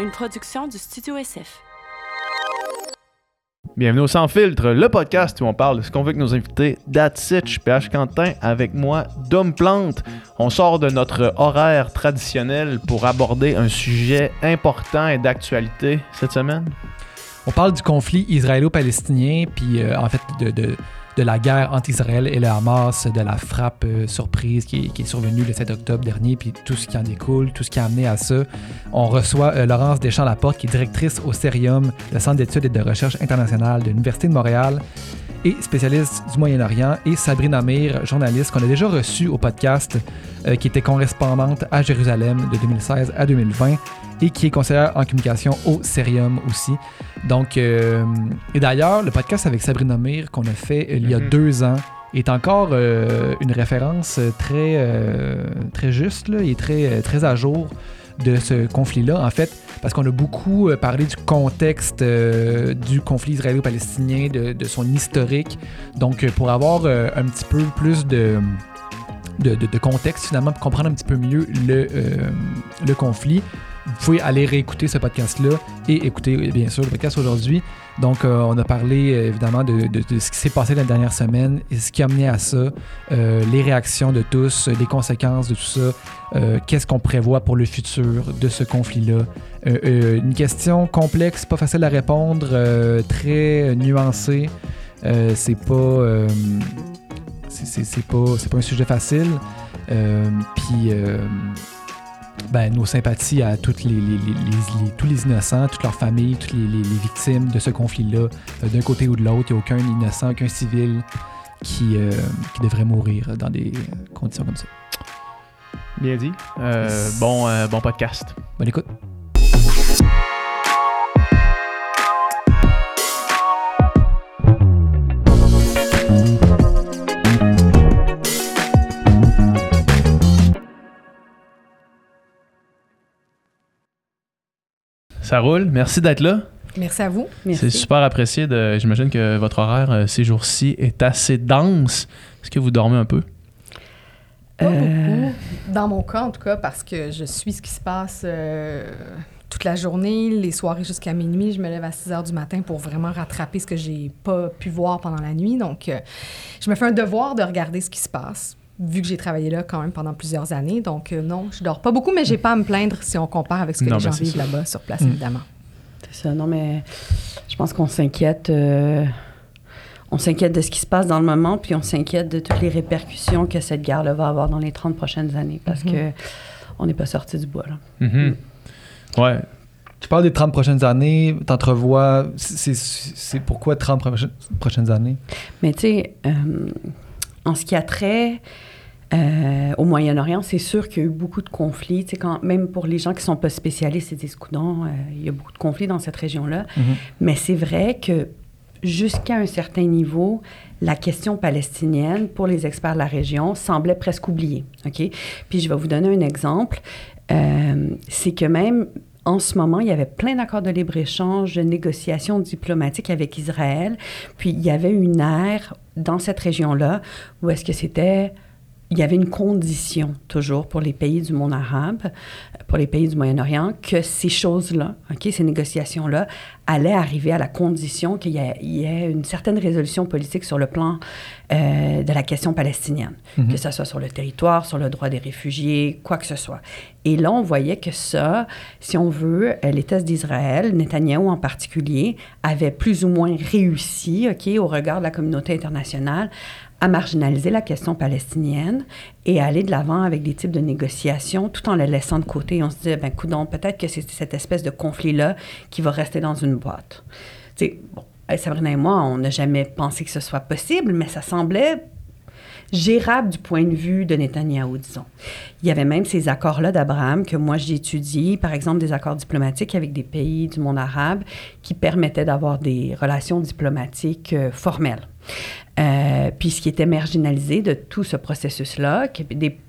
une production du Studio SF. Bienvenue au Sans Filtre, le podcast où on parle de ce qu'on veut avec nos invités. That's it, PH Quentin avec moi, Dom Plante. On sort de notre horaire traditionnel pour aborder un sujet important et d'actualité cette semaine. On parle du conflit israélo-palestinien, puis euh, en fait de, de, de la guerre entre Israël et le Hamas, de la frappe euh, surprise qui, est survenue le 7 octobre dernier, puis tout ce qui en découle, tout ce qui a amené à ça. On reçoit euh, Laurence Deschamps-Laporte, qui est directrice au CERIUM, le Centre d'études et de recherche internationale de l'Université de Montréal et spécialiste du Moyen-Orient, et Sabrina Amir, journaliste qu'on a déjà reçue au podcast, euh, qui était correspondante à Jérusalem de 2016 à 2020 et qui est conseillère en communication au Cerium aussi. Donc, euh, et d'ailleurs, le podcast avec Sabrina Amir qu'on a fait euh, il y a Mhm. deux ans est encore euh, une référence très, très juste là, et très, très à jour de ce conflit-là. En fait, parce qu'on a beaucoup euh, parlé du contexte euh, du conflit israélo-palestinien, de, son historique. Donc, euh, pour avoir un petit peu plus de, de, contexte, finalement, pour comprendre un petit peu mieux le, le conflit, vous pouvez aller réécouter ce podcast-là et écouter, bien sûr, le podcast aujourd'hui. Donc, euh, on a parlé évidemment de, ce qui s'est passé la dernière semaine et ce qui a mené à ça, euh, les réactions de tous, les conséquences de tout ça, euh, qu'est-ce qu'on prévoit pour le futur de ce conflit-là? Une question complexe, pas facile à répondre, très nuancée. C'est pas, c'est- pas, pas un sujet facile. Puis, ben, nos sympathies à toutes les, tous les innocents, toutes leurs familles, toutes les, victimes de ce conflit-là, euh, d'un côté ou de l'autre. Il n'y a aucun innocent, aucun civil qui, euh, qui devrait mourir dans des euh, conditions comme ça. Bien dit. Euh, bon, euh, bon podcast. Bonne écoute. Ça roule. Merci d'être là. Merci à vous. C'est super apprécié. De... J'imagine que votre horaire euh, ces jours-ci est assez dense. Est-ce que vous dormez un peu? Pas Euh, beaucoup. Dans mon cas, en tout cas, parce que je suis ce qui se passe euh, toute la journée, les soirées jusqu'à minuit. Je me lève à 6 heures du matin pour vraiment rattraper ce que j'ai pas pu voir pendant la nuit. Donc, euh, je me fais un devoir de regarder ce qui se passe, vu que j'ai travaillé là quand même pendant plusieurs années. Donc, euh, non, je dors pas beaucoup, mais j'ai pas à me plaindre si on compare avec ce que Non, les ben, gens vivent là-bas sur place, Mm. évidemment. C'est ça, non, mais je pense qu'on s'inquiète. euh, on s'inquiète de ce qui se passe dans le moment, puis on s'inquiète de toutes les répercussions que cette guerre-là va avoir dans les 30 prochaines années, parce Mhm. que on n'est pas sorti du bois, là. Mhm. Ouais. Tu parles des 30 prochaines années, t'entrevois. C'est c'est pourquoi 30 prochaines- prochaines années? Mais tu sais, euh, en ce qui a trait euh, au Moyen-Orient, c'est sûr qu'il y a eu beaucoup de conflits. Tu sais, quand, même pour les gens qui sont pas spécialistes, ils disent, coudon, euh, il y a beaucoup de conflits dans cette région-là. Mhm. Mais c'est vrai que jusqu'à un certain niveau, la question palestinienne, pour les experts de la région, semblait presque oubliée. OK? Puis je vais vous donner un exemple. Euh, c'est que même en ce moment, il y avait plein d'accords de libre-échange, de négociations diplomatiques avec Israël. Puis il y avait une ère dans cette région-là où est-ce que c'était il y avait une condition toujours pour les pays du monde arabe, pour les pays du Moyen-Orient, que ces choses-là, ces négociations-là, allaient arriver à la condition qu'il y, ait- il y ait une certaine résolution politique sur le plan euh, de la question palestinienne, Mhm. que ce soit sur le territoire, sur le droit des réfugiés, quoi que ce soit. Et là, on voyait que ça, si on veut, euh, l'État d'Israël, Netanyahou en particulier, avait plus ou moins réussi, ok, au regard de la communauté internationale, à marginaliser la question palestinienne et à aller de l'avant avec des types de négociations tout en la laissant de côté. On se disait, ben, coudonc, peut-être que c'est cette espèce de conflit-là qui va rester dans une boîte. Tu sais, bon, Sabrina et moi, on n'a jamais pensé que ce soit possible, mais ça semblait gérable du point de vue de Netanyahou, disons. Il y avait même ces accords-là d'Abraham que moi j'ai étudiés, par exemple des accords diplomatiques avec des pays du monde arabe qui permettaient d'avoir des relations diplomatiques euh, formelles. Euh, puis ce qui était marginalisé de tout ce processus-là,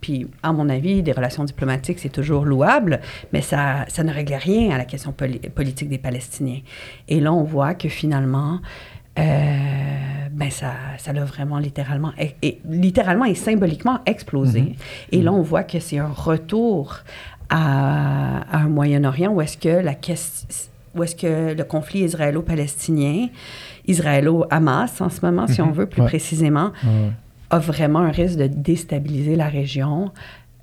puis à mon avis, des relations diplomatiques, c'est toujours louable, mais ça, ça ne réglait rien à la question poli- politique des Palestiniens. Et là, on voit que finalement, euh, ben ça, ça l'a vraiment littéralement, et, et- littéralement et symboliquement explosé. Mhm. Et là, on voit que c'est un retour à, à un Moyen-Orient où est-ce que la question où est-ce que le conflit israélo-palestinien, israélo-hamas en ce moment, si Mhm. on veut plus Ouais. précisément, Ouais. a vraiment un risque de déstabiliser la région.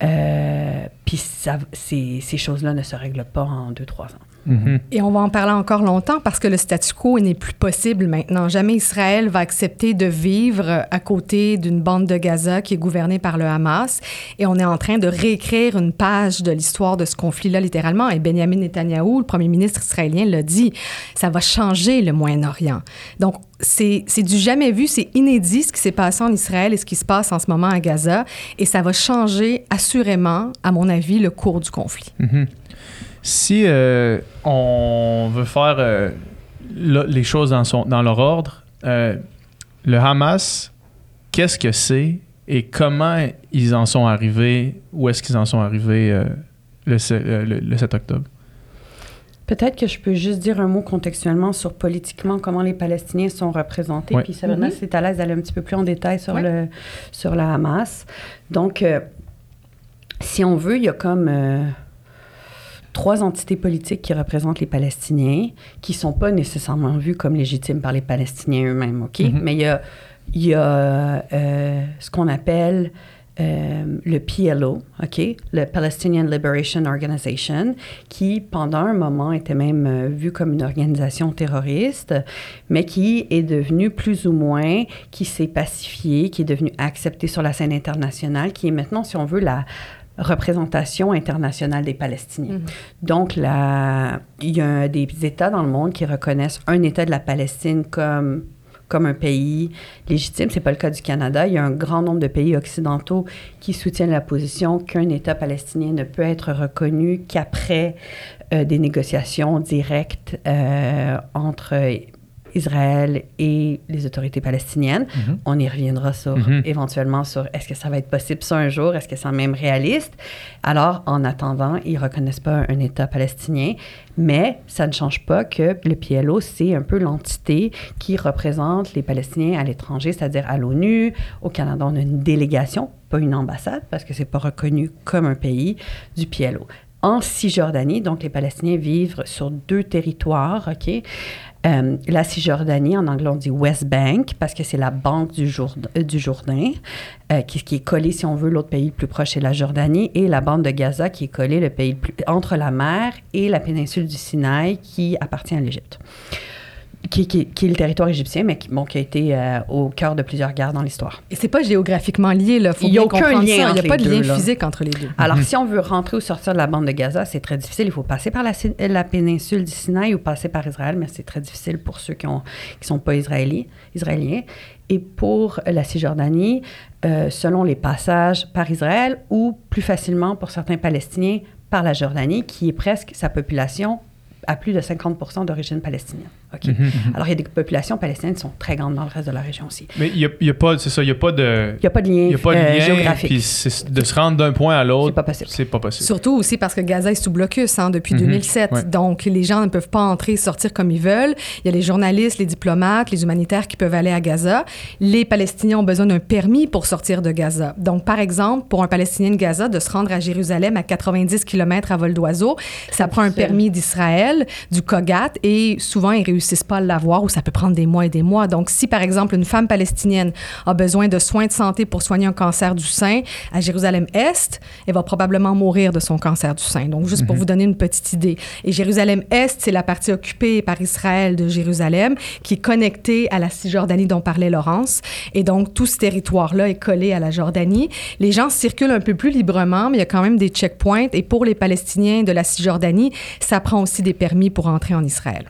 Euh, Puis ces choses-là ne se règlent pas en deux, trois ans. Mhm. Et on va en parler encore longtemps parce que le statu quo n'est plus possible maintenant. Jamais Israël va accepter de vivre à côté d'une bande de Gaza qui est gouvernée par le Hamas. Et on est en train de réécrire une page de l'histoire de ce conflit-là, littéralement. Et Benjamin Netanyahou, le premier ministre israélien, l'a dit. Ça va changer le Moyen-Orient. Donc, c'est c'est du jamais vu, c'est inédit ce qui s'est passé en Israël et ce qui se passe en ce moment à Gaza. Et ça va changer assurément, à mon avis, le cours du conflit. Mhm. Si euh, on veut faire euh, le- les choses dans, son, dans leur ordre, euh, le Hamas, qu'est-ce que c'est et comment ils en sont arrivés, où est-ce qu'ils en sont arrivés euh, le, se- euh, le- le 7 octobre? Peut-être que je peux juste dire un mot contextuellement sur politiquement comment les Palestiniens sont représentés. Ouais. Puis Sabrina, Mhm. si tu à l'aise d'aller un petit peu plus en détail sur, Ouais. le, sur la Hamas. Donc, euh, si on veut, il y a comme euh, trois entités politiques qui représentent les Palestiniens, qui sont pas nécessairement vues comme légitimes par les Palestiniens eux-mêmes, OK? Mhm. Mais il y a, y a euh, ce qu'on appelle euh, le PLO, OK? Le Palestinian Liberation Organization, qui pendant un moment était même euh, vu comme une organisation terroriste, mais qui est devenu plus ou moins, qui s'est pacifié, qui est devenu accepté sur la scène internationale, qui est maintenant, si on veut, la représentation internationale des Palestiniens. Mhm. Donc, la- il y a des États dans le monde qui reconnaissent un État de la Palestine comme, comme un pays légitime. C'est pas le cas du Canada. Il y a un grand nombre de pays occidentaux qui soutiennent la position qu'un État palestinien ne peut être reconnu qu'après euh, des négociations directes euh, entre Israël et les autorités palestiniennes. Mhm. On y reviendra sur, Mhm. éventuellement sur est-ce que ça va être possible ça un jour, est-ce que c'est même réaliste? Alors, en attendant, ils ne reconnaissent pas un État palestinien, mais ça ne change pas que le PLO, c'est un peu l'entité qui représente les Palestiniens à l'étranger, c'est-à-dire à, l'ONU. Au Canada, on a une délégation, pas une ambassade, parce que c'est pas reconnu comme un pays du PLO. En Cisjordanie, donc les Palestiniens vivent sur deux territoires, OK? Euh, la Cisjordanie, en anglais, on dit West Bank, parce que c'est la banque du, Jourdain, euh, du Jourdain euh, qui, est collée, si on veut, l'autre pays le plus proche, c'est la Jordanie, et la bande de Gaza, qui est collée le pays entre la mer et la péninsule du Sinaï, qui appartient à l'Égypte. Qui, qui- qui est le territoire égyptien, mais qui, bon, qui a été euh, au cœur de plusieurs guerres dans l'histoire. Et c'est pas géographiquement lié, là. Faut Il y a aucun lien. Il n'y a pas de lien là. physique entre les deux. Alors, si on veut rentrer ou sortir de la bande de Gaza, c'est très difficile. Il faut passer par la, péninsule du Sinaï ou passer par Israël, mais c'est très difficile pour ceux qui ne qui sont pas israéliens, israéliens. Et pour la Cisjordanie, euh, selon les passages par Israël ou plus facilement pour certains Palestiniens par la Jordanie, qui est presque sa population à plus de 50% d'origine palestinienne. OK? Mhm. Alors, il y a des populations palestiniennes qui sont très grandes dans le reste de la région aussi. Mais il n'y a, il y a pas, c'est ça, il n'y a pas de, Il n'y a pas de lien, il y a pas de euh, lien, géographique. puis c'est- de se rendre d'un point à C'est l'autre, pas possible. c'est pas possible. Surtout aussi parce que Gaza est sous blocus hein, depuis Mhm. 2007. Ouais. Donc, les gens ne peuvent pas entrer et sortir comme ils veulent. Il y a les journalistes, les diplomates, les humanitaires qui peuvent aller à Gaza. Les Palestiniens ont besoin d'un permis pour sortir de Gaza. Donc, par exemple, pour un Palestinien de Gaza, de se rendre à Jérusalem à 90 km à vol d'oiseau, ça prend un permis d'Israël, du COGAT, et souvent, ils réussissent pas à l'avoir ou ça peut prendre des mois et des mois. Donc, si, par exemple, une femme palestinienne a besoin de soins de santé pour soigner un cancer du sein à Jérusalem-Est, elle va probablement mourir de son cancer du sein. Donc, juste pour vous donner une petite idée. Et Jérusalem-Est, c'est la partie occupée par Israël de Jérusalem qui est connectée à la Cisjordanie dont parlait Laurence. Et donc, tout ce territoire-là est collé à la Jordanie. Les gens circulent un peu plus librement, mais il y a quand même des checkpoints. Et pour les Palestiniens de la Cisjordanie, ça prend aussi des permis pour entrer en Israël.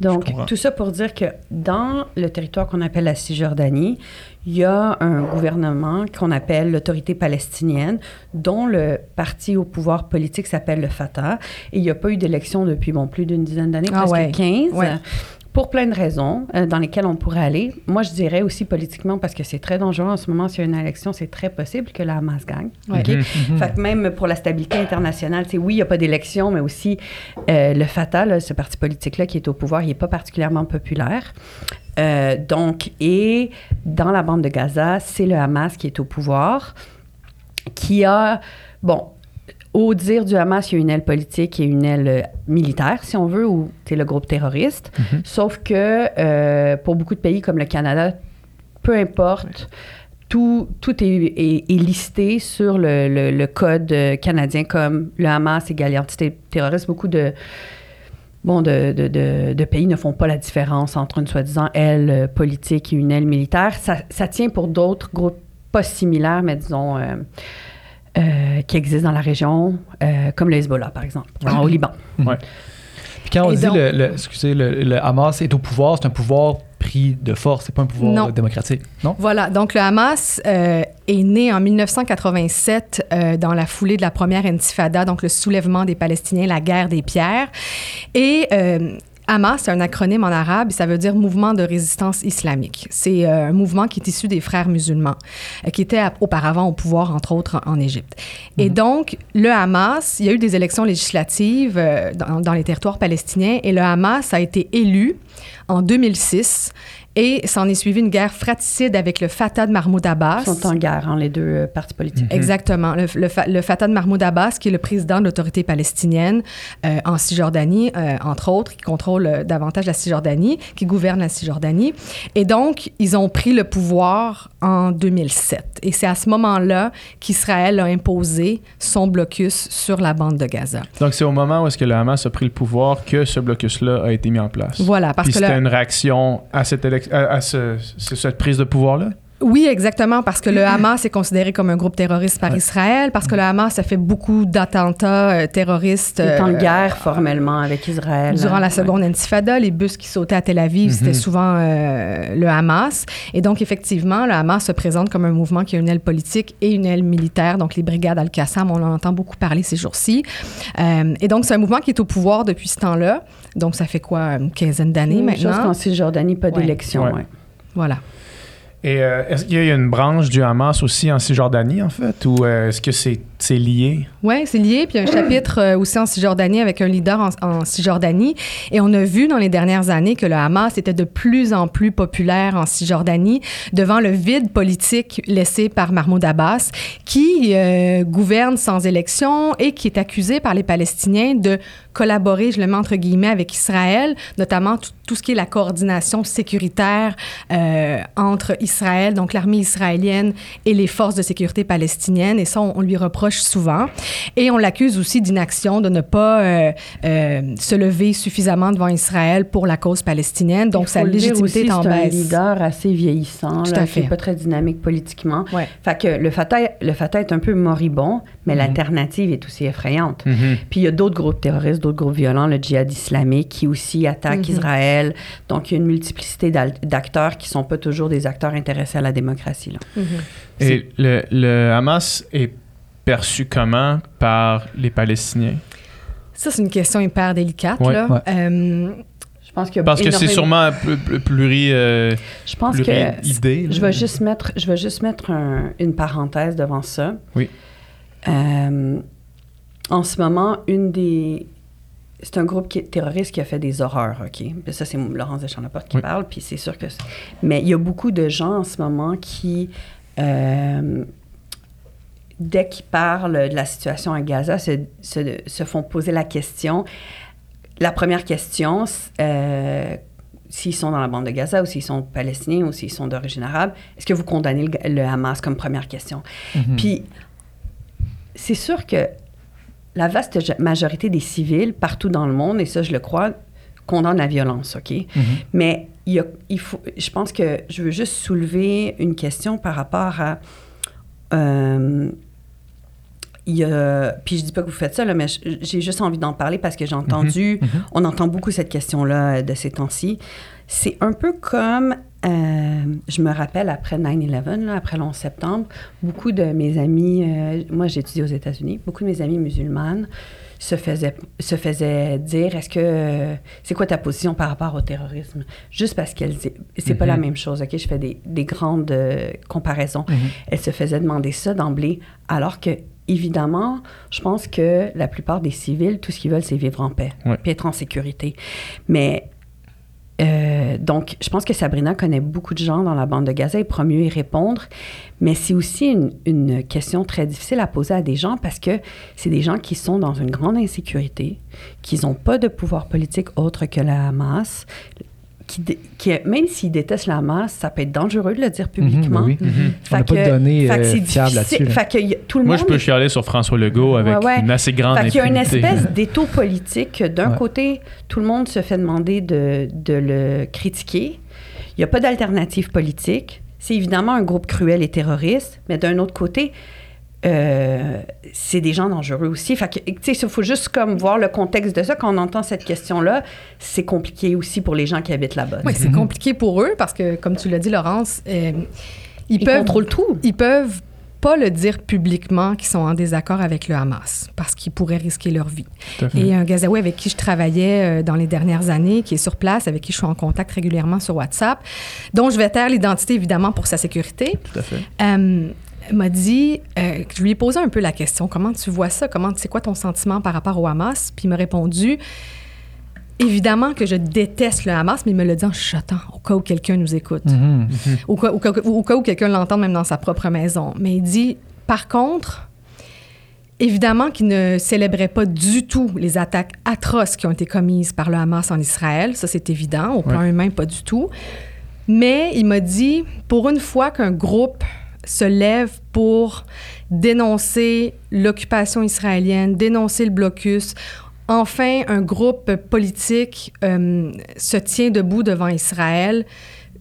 Donc, tout ça pour dire que dans le territoire qu'on appelle la Cisjordanie, il y a un gouvernement qu'on appelle l'autorité palestinienne, dont le parti au pouvoir politique s'appelle le Fatah. Et il n'y a pas eu d'élection depuis, bon, plus d'une dizaine d'années, Ah presque ouais. 15. Ouais. Pour plein de raisons euh, dans lesquelles on pourrait aller. Moi, je dirais aussi politiquement, parce que c'est très dangereux en ce moment, s'il y a une élection, c'est très possible que la Hamas gagne. Ouais. OK? Mhm. Fait que même pour la stabilité internationale, c'est oui, il n'y a pas d'élection, mais aussi euh, le Fatah, là, ce parti politique-là qui est au pouvoir, il n'est pas particulièrement populaire. Euh, donc, et dans la bande de Gaza, c'est le Hamas qui est au pouvoir, qui a, bon, au dire du Hamas, il y a une aile politique et une aile euh, militaire, si on veut, ou c'est le groupe terroriste. Mhm. Sauf que euh, pour beaucoup de pays comme le Canada, peu importe, tout, tout est, est- est listé sur le, le- le code euh, canadien comme le Hamas égale entité terroriste. Beaucoup de, bon, de, de- de- de pays ne font pas la différence entre une soi-disant aile politique et une aile militaire. Ça, ça tient pour d'autres groupes pas similaires, mais disons, euh, euh, qui existent dans la région, euh, comme le Hezbollah, par exemple, au Liban. Puis quand on Et dit donc- le, le- excusez, le, le Hamas est au pouvoir, c'est un pouvoir pris de force, c'est pas un pouvoir Non. démocratique, non? Voilà, donc le Hamas euh, est né en 1987 euh, dans la foulée de la première intifada, donc le soulèvement des Palestiniens, la guerre des pierres. Et euh, Hamas, c'est un acronyme en arabe, et ça veut dire Mouvement de résistance islamique. C'est euh, un mouvement qui est issu des frères musulmans, euh, qui était à- auparavant au pouvoir, entre autres, en, Égypte. Et donc, le Hamas, il y a eu des élections législatives euh, dans, dans les territoires palestiniens, et le Hamas a été élu en 2006 et s'en est suivi une guerre fratricide avec le Fatah de Mahmoud Abbas. Ils sont en guerre, hein, les deux euh, partis politiques. Exactement. Le, le Fa- le Fatah de Mahmoud Abbas, qui est le président de l'autorité palestinienne euh, en Cisjordanie, euh, entre autres, qui contrôle euh, davantage la Cisjordanie, qui gouverne la Cisjordanie. Et donc, ils ont pris le pouvoir en 2007. Et c'est à ce moment-là qu'Israël a imposé son blocus sur la bande de Gaza. Donc, c'est au moment où est-ce que le Hamas a pris le pouvoir que ce blocus-là a été mis en place. Voilà, parce Puis que c'était une réaction à cette, élec- à, à ce- ce- cette prise de pouvoir-là? Oui, exactement, parce que le Hamas est considéré comme un groupe terroriste par Israël, parce que le Hamas a fait beaucoup d'attentats euh, terroristes. Il est en euh, guerre formellement avec Israël. Durant la Ouais. seconde intifada, les bus qui sautaient à Tel Aviv, c'était Mhm. souvent euh, le Hamas. Et donc, effectivement, le Hamas se présente comme un mouvement qui a une aile politique et une aile militaire. Donc, les brigades Al-Qassam, on en entend beaucoup parler ces jours-ci. Euh, et donc, c'est un mouvement qui est au pouvoir depuis ce temps-là. Donc, ça fait quoi, une quinzaine d'années chose maintenant? qu'en Cisjordanie, pas Ouais. d'élection. Ouais. ouais. Voilà. Et euh, est-ce qu'il y a une branche du Hamas aussi en Cisjordanie, en fait? Ou euh, est-ce que c'est c'est lié? Oui, c'est lié. Puis il y a un chapitre euh, aussi en Cisjordanie avec un leader en, en Cisjordanie. Et on a vu dans les dernières années que le Hamas était de plus en plus populaire en Cisjordanie devant le vide politique laissé par Mahmoud Abbas, qui euh, gouverne sans élection et qui est accusé par les Palestiniens de collaborer, je le mets entre guillemets, avec Israël, notamment tout, ce qui est la coordination sécuritaire euh, entre Israël, donc l'armée israélienne et les forces de sécurité palestiniennes. Et ça, on lui reproche souvent. Et on l'accuse aussi d'inaction, de ne pas euh, euh, se lever suffisamment devant Israël pour la cause palestinienne. Donc, sa légitimité aussi, est en C'est un baisse. leader assez vieillissant, Tout là, à qui n'est fait. pas très dynamique politiquement. Ouais. Fait que le Fatah, le Fatah est un peu moribond, mais Mhm. l'alternative est aussi effrayante. Mhm. Puis il y a d'autres groupes terroristes, d'autres groupes violents, le djihad islamique, qui aussi attaquent Mhm. Israël. Donc il y a une multiplicité d'acteurs qui ne sont pas toujours des acteurs intéressés à la démocratie. Là. Mhm. Et le, le Hamas est perçu comment par les Palestiniens? Ça, c'est une question hyper délicate. Ouais. là. Ouais. Euh, Je pense que Parce que c'est sûrement pl- pl- pluri... euh, Je pense que là. je vais juste mettre, je vais juste mettre un- une parenthèse devant ça. Oui. Euh, en ce moment, une des c'est un groupe qui est terroriste qui a fait des horreurs, OK? Puis ça, c'est Laurence Deschamps-Laporte qui Oui. parle, puis c'est sûr que... Mais il y a beaucoup de gens en ce moment qui, euh, dès qu'ils parlent de la situation à Gaza, se, se- se font poser la question. La première question, euh, s'ils sont dans la bande de Gaza ou s'ils sont palestiniens ou s'ils sont d'origine arabe, est-ce que vous condamnez le, le Hamas comme première question? Mhm. Puis, c'est sûr que la vaste majorité des civils partout dans le monde, et ça je le crois, condamnent la violence, OK? Mhm. Mais il, y a- il faut, je pense que je veux juste soulever une question par rapport à... euh, il puis je dis pas que vous faites ça, là, mais j'ai juste envie d'en parler parce que j'ai entendu, Mhm. on entend beaucoup cette question-là de ces temps-ci. C'est un peu comme, euh, je me rappelle après 9-11, là, après le 11 septembre, beaucoup de mes amis, euh, moi j'ai étudié aux États-Unis, beaucoup de mes amis musulmanes se faisaient, se faisaient dire, est-ce que, c'est quoi ta position par rapport au terrorisme? Juste parce qu'elles, c'est pas Mhm. la même chose, OK? Je fais des, des grandes euh, comparaisons. Mhm. Elles se faisaient demander ça d'emblée, alors que, évidemment, je pense que la plupart des civils, tout ce qu'ils veulent, c'est vivre en paix, Ouais. puis être en sécurité. Mais Euh, donc, je pense que Sabrina connaît beaucoup de gens dans la bande de Gaza et pourra mieux y répondre. Mais c'est aussi une, une question très difficile à poser à des gens parce que c'est des gens qui sont dans une grande insécurité, qui n'ont pas de pouvoir politique autre que la Hamas. Qui, même s'ils détestent la Hamas, ça peut être dangereux de le dire publiquement. Mhm, oui, oui. Fait On n'a pas de données euh, c'est fiables là-dessus. là. Fait que y a- tout le Moi, monde je peux chialer sur François Legault avec Ouais, ouais. une assez grande Fait qu'il y a une espèce d'étau politique. D'un Ouais. côté, tout le monde se fait demander de, de le critiquer. Il n'y a pas d'alternative politique. C'est évidemment un groupe cruel et terroriste, mais d'un autre côté, euh, c'est des gens dangereux aussi. Fait que, tu sais, il faut juste comme voir le contexte de ça. Quand on entend cette question-là, c'est compliqué aussi pour les gens qui habitent là-bas. Oui, c'est compliqué pour eux parce que, comme tu l'as dit, Laurence, euh, ils, Ils peuvent contrôlent tout. Ils peuvent pas le dire publiquement qu'ils sont en désaccord avec le Hamas parce qu'ils pourraient risquer leur vie. Tout à fait. Et un Gazaoui avec qui je travaillais euh, dans les dernières années, qui est sur place, avec qui je suis en contact régulièrement sur WhatsApp, dont je vais taire l'identité évidemment pour sa sécurité, Tout à fait. M'a dit, euh, je lui ai posé un peu la question, comment tu vois ça, comment, c'est quoi ton sentiment par rapport au Hamas, puis il m'a répondu, évidemment que je déteste le Hamas, mais il me l'a dit en chuchotant, au cas où quelqu'un nous écoute Mhm. au cas, au cas- au cas où quelqu'un l'entend même dans sa propre maison. Mais il dit, par contre, évidemment qu'il ne célébrait pas du tout les attaques atroces qui ont été commises par le Hamas en Israël. Ça, c'est évident. Au plan Ouais. humain, pas du tout. Mais il m'a dit, pour une fois qu'un groupe se lève pour dénoncer l'occupation israélienne, dénoncer le blocus, enfin un groupe politique euh, se tient debout devant Israël,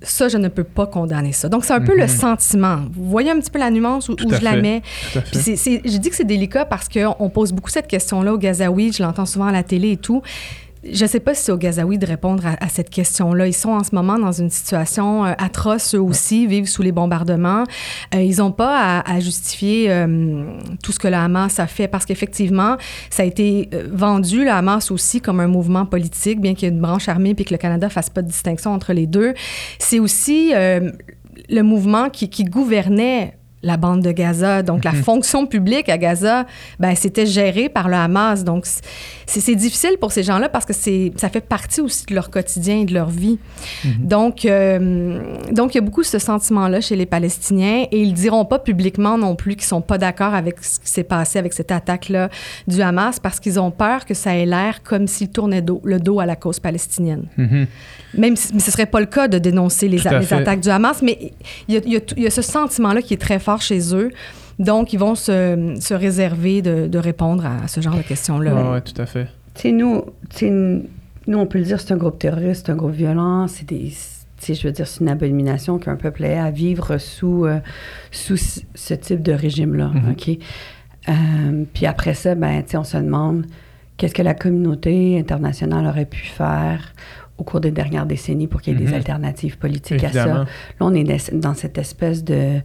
ça, je ne peux pas condamner ça. Donc, c'est un peu le sentiment. Vous voyez un petit peu la nuance où, je la mets? Puis fait. c'est- c'est- je dis que c'est délicat parce qu'on on pose beaucoup cette question-là au Gazaoui. Je l'entends souvent à la télé et tout. Je ne sais pas si c'est au Gazaoui de répondre à, à cette question-là. Ils sont en ce moment dans une situation euh, atroce, eux aussi, vivent sous les bombardements. Euh, ils n'ont pas à, à justifier euh, tout ce que le Hamas a fait parce qu'effectivement, ça a été vendu, le Hamas aussi, comme un mouvement politique, bien qu'il y ait une branche armée et que le Canada ne fasse pas de distinction entre les deux. C'est aussi le mouvement qui, qui gouvernait la bande de Gaza. Donc, la fonction publique à Gaza, ben, c'était géré par le Hamas. Donc, c'est difficile pour ces gens-là parce que c'est ça fait partie aussi de leur quotidien et de leur vie. Donc, euh, donc, il y a beaucoup ce sentiment-là chez les Palestiniens et ils diront pas publiquement non plus qu'ils sont pas d'accord avec ce qui s'est passé avec cette attaque-là du Hamas parce qu'ils ont peur que ça ait l'air comme s'ils tournaient le dos à la cause palestinienne. Mhm. Même si mais ce serait pas le cas de dénoncer les, attaques du Hamas, mais il y a, il y a tout- il y a ce sentiment-là qui est très fort chez eux. Donc, ils vont se, se réserver de, de répondre à ce genre de questions-là. Ouais, ouais, tout à fait. Tu sais, nous, nous, on peut le dire, c'est un groupe terroriste, c'est un groupe violent, c'est des. Tu sais, je veux dire, c'est une abomination qu'un peuple ait à vivre sous, euh, sous ce type de régime-là. Mhm. OK? Euh, puis après ça, ben, tu sais, on se demande qu'est-ce que la communauté internationale aurait pu faire au cours des dernières décennies pour qu'il y ait Mhm. des alternatives politiques à ça. Là, on est dans- cette espèce de,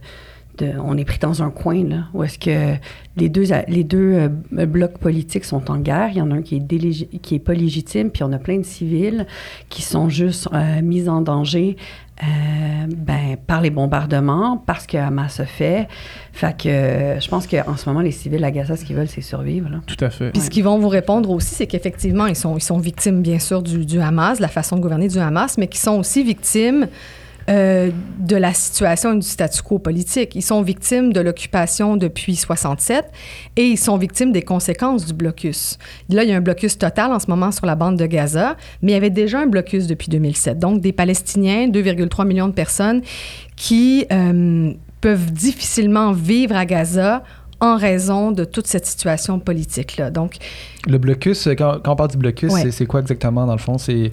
de- on est pris dans un coin là, où est-ce que les deux, les deux euh, blocs politiques sont en guerre. Il y en a un qui est qui est pas légitime, puis on a plein de civils qui sont juste euh, mis en danger. Euh, ben, par les bombardements, parce que Hamas a fait. Fait que euh, je pense qu'en ce moment, les civils à Gaza, ce qu'ils veulent, c'est survivre. Là. Tout à fait. Puis ce qu'ils vont vous répondre aussi, c'est qu'effectivement, ils sont, ils sont victimes, bien sûr, du, du Hamas, de la façon de gouverner du Hamas, mais qu'ils sont aussi victimes euh, de la situation et du statu quo politique. Ils sont victimes de l'occupation depuis 67 et ils sont victimes des conséquences du blocus. Là, il y a un blocus total en ce moment sur la bande de Gaza, mais il y avait déjà un blocus depuis 2007. Donc, des Palestiniens, 2,3 millions de personnes qui euh, peuvent difficilement vivre à Gaza en raison de toute cette situation politique-là. Donc, Le blocus, euh, quand, quand on parle du blocus, Ouais. c'est quoi exactement dans le fond? C'est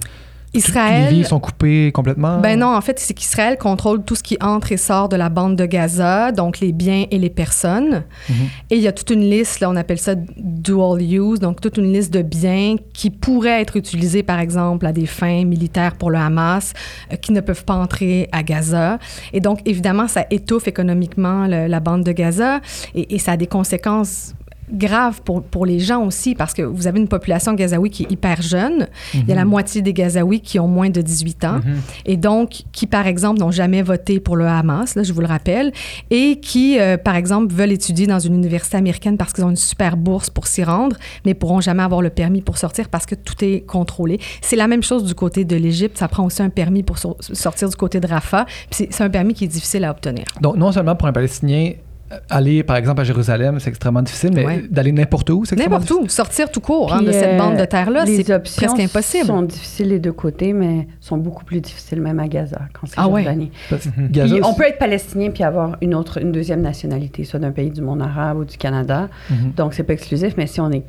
Israël... les sont coupées complètement? Ben non, en fait, c'est qu'Israël contrôle tout ce qui entre et sort de la bande de Gaza, donc les biens et les personnes. Mhm. Et il y a toute une liste, là, on appelle ça dual use, donc toute une liste de biens qui pourraient être utilisés, par exemple, à des fins militaires pour le Hamas, euh, qui ne peuvent pas entrer à Gaza. Et donc, évidemment, ça étouffe économiquement le- la bande de Gaza et, et ça a des conséquences grave pour, pour les gens aussi parce que vous avez une population gazaoui qui est hyper jeune. Il y a la moitié des Gazaouis qui ont moins de 18 ans Mhm. et donc qui, par exemple, n'ont jamais voté pour le Hamas, là, je vous le rappelle, et qui, euh, par exemple, veulent étudier dans une université américaine parce qu'ils ont une super bourse pour s'y rendre, mais pourront jamais avoir le permis pour sortir parce que tout est contrôlé. C'est la même chose du côté de l'Égypte. Ça prend aussi un permis pour so- sortir du côté de Rafah. C'est un permis qui est difficile à obtenir. Donc, non seulement pour un Palestinien, aller par exemple à Jérusalem, c'est extrêmement difficile, mais Ouais. d'aller n'importe où, c'est extrêmement N'importe où, sortir tout court hein, de cette euh, bande de terre-là, les c'est presque impossible. sont difficiles des deux côtés, mais sont beaucoup plus difficiles même à Gaza, quand c'est Ah. Jordanie. Gaza, on peut être palestinien puis avoir une autre, une deuxième nationalité, soit d'un pays du monde arabe ou du Canada. Mhm. Donc c'est pas exclusif, mais si on est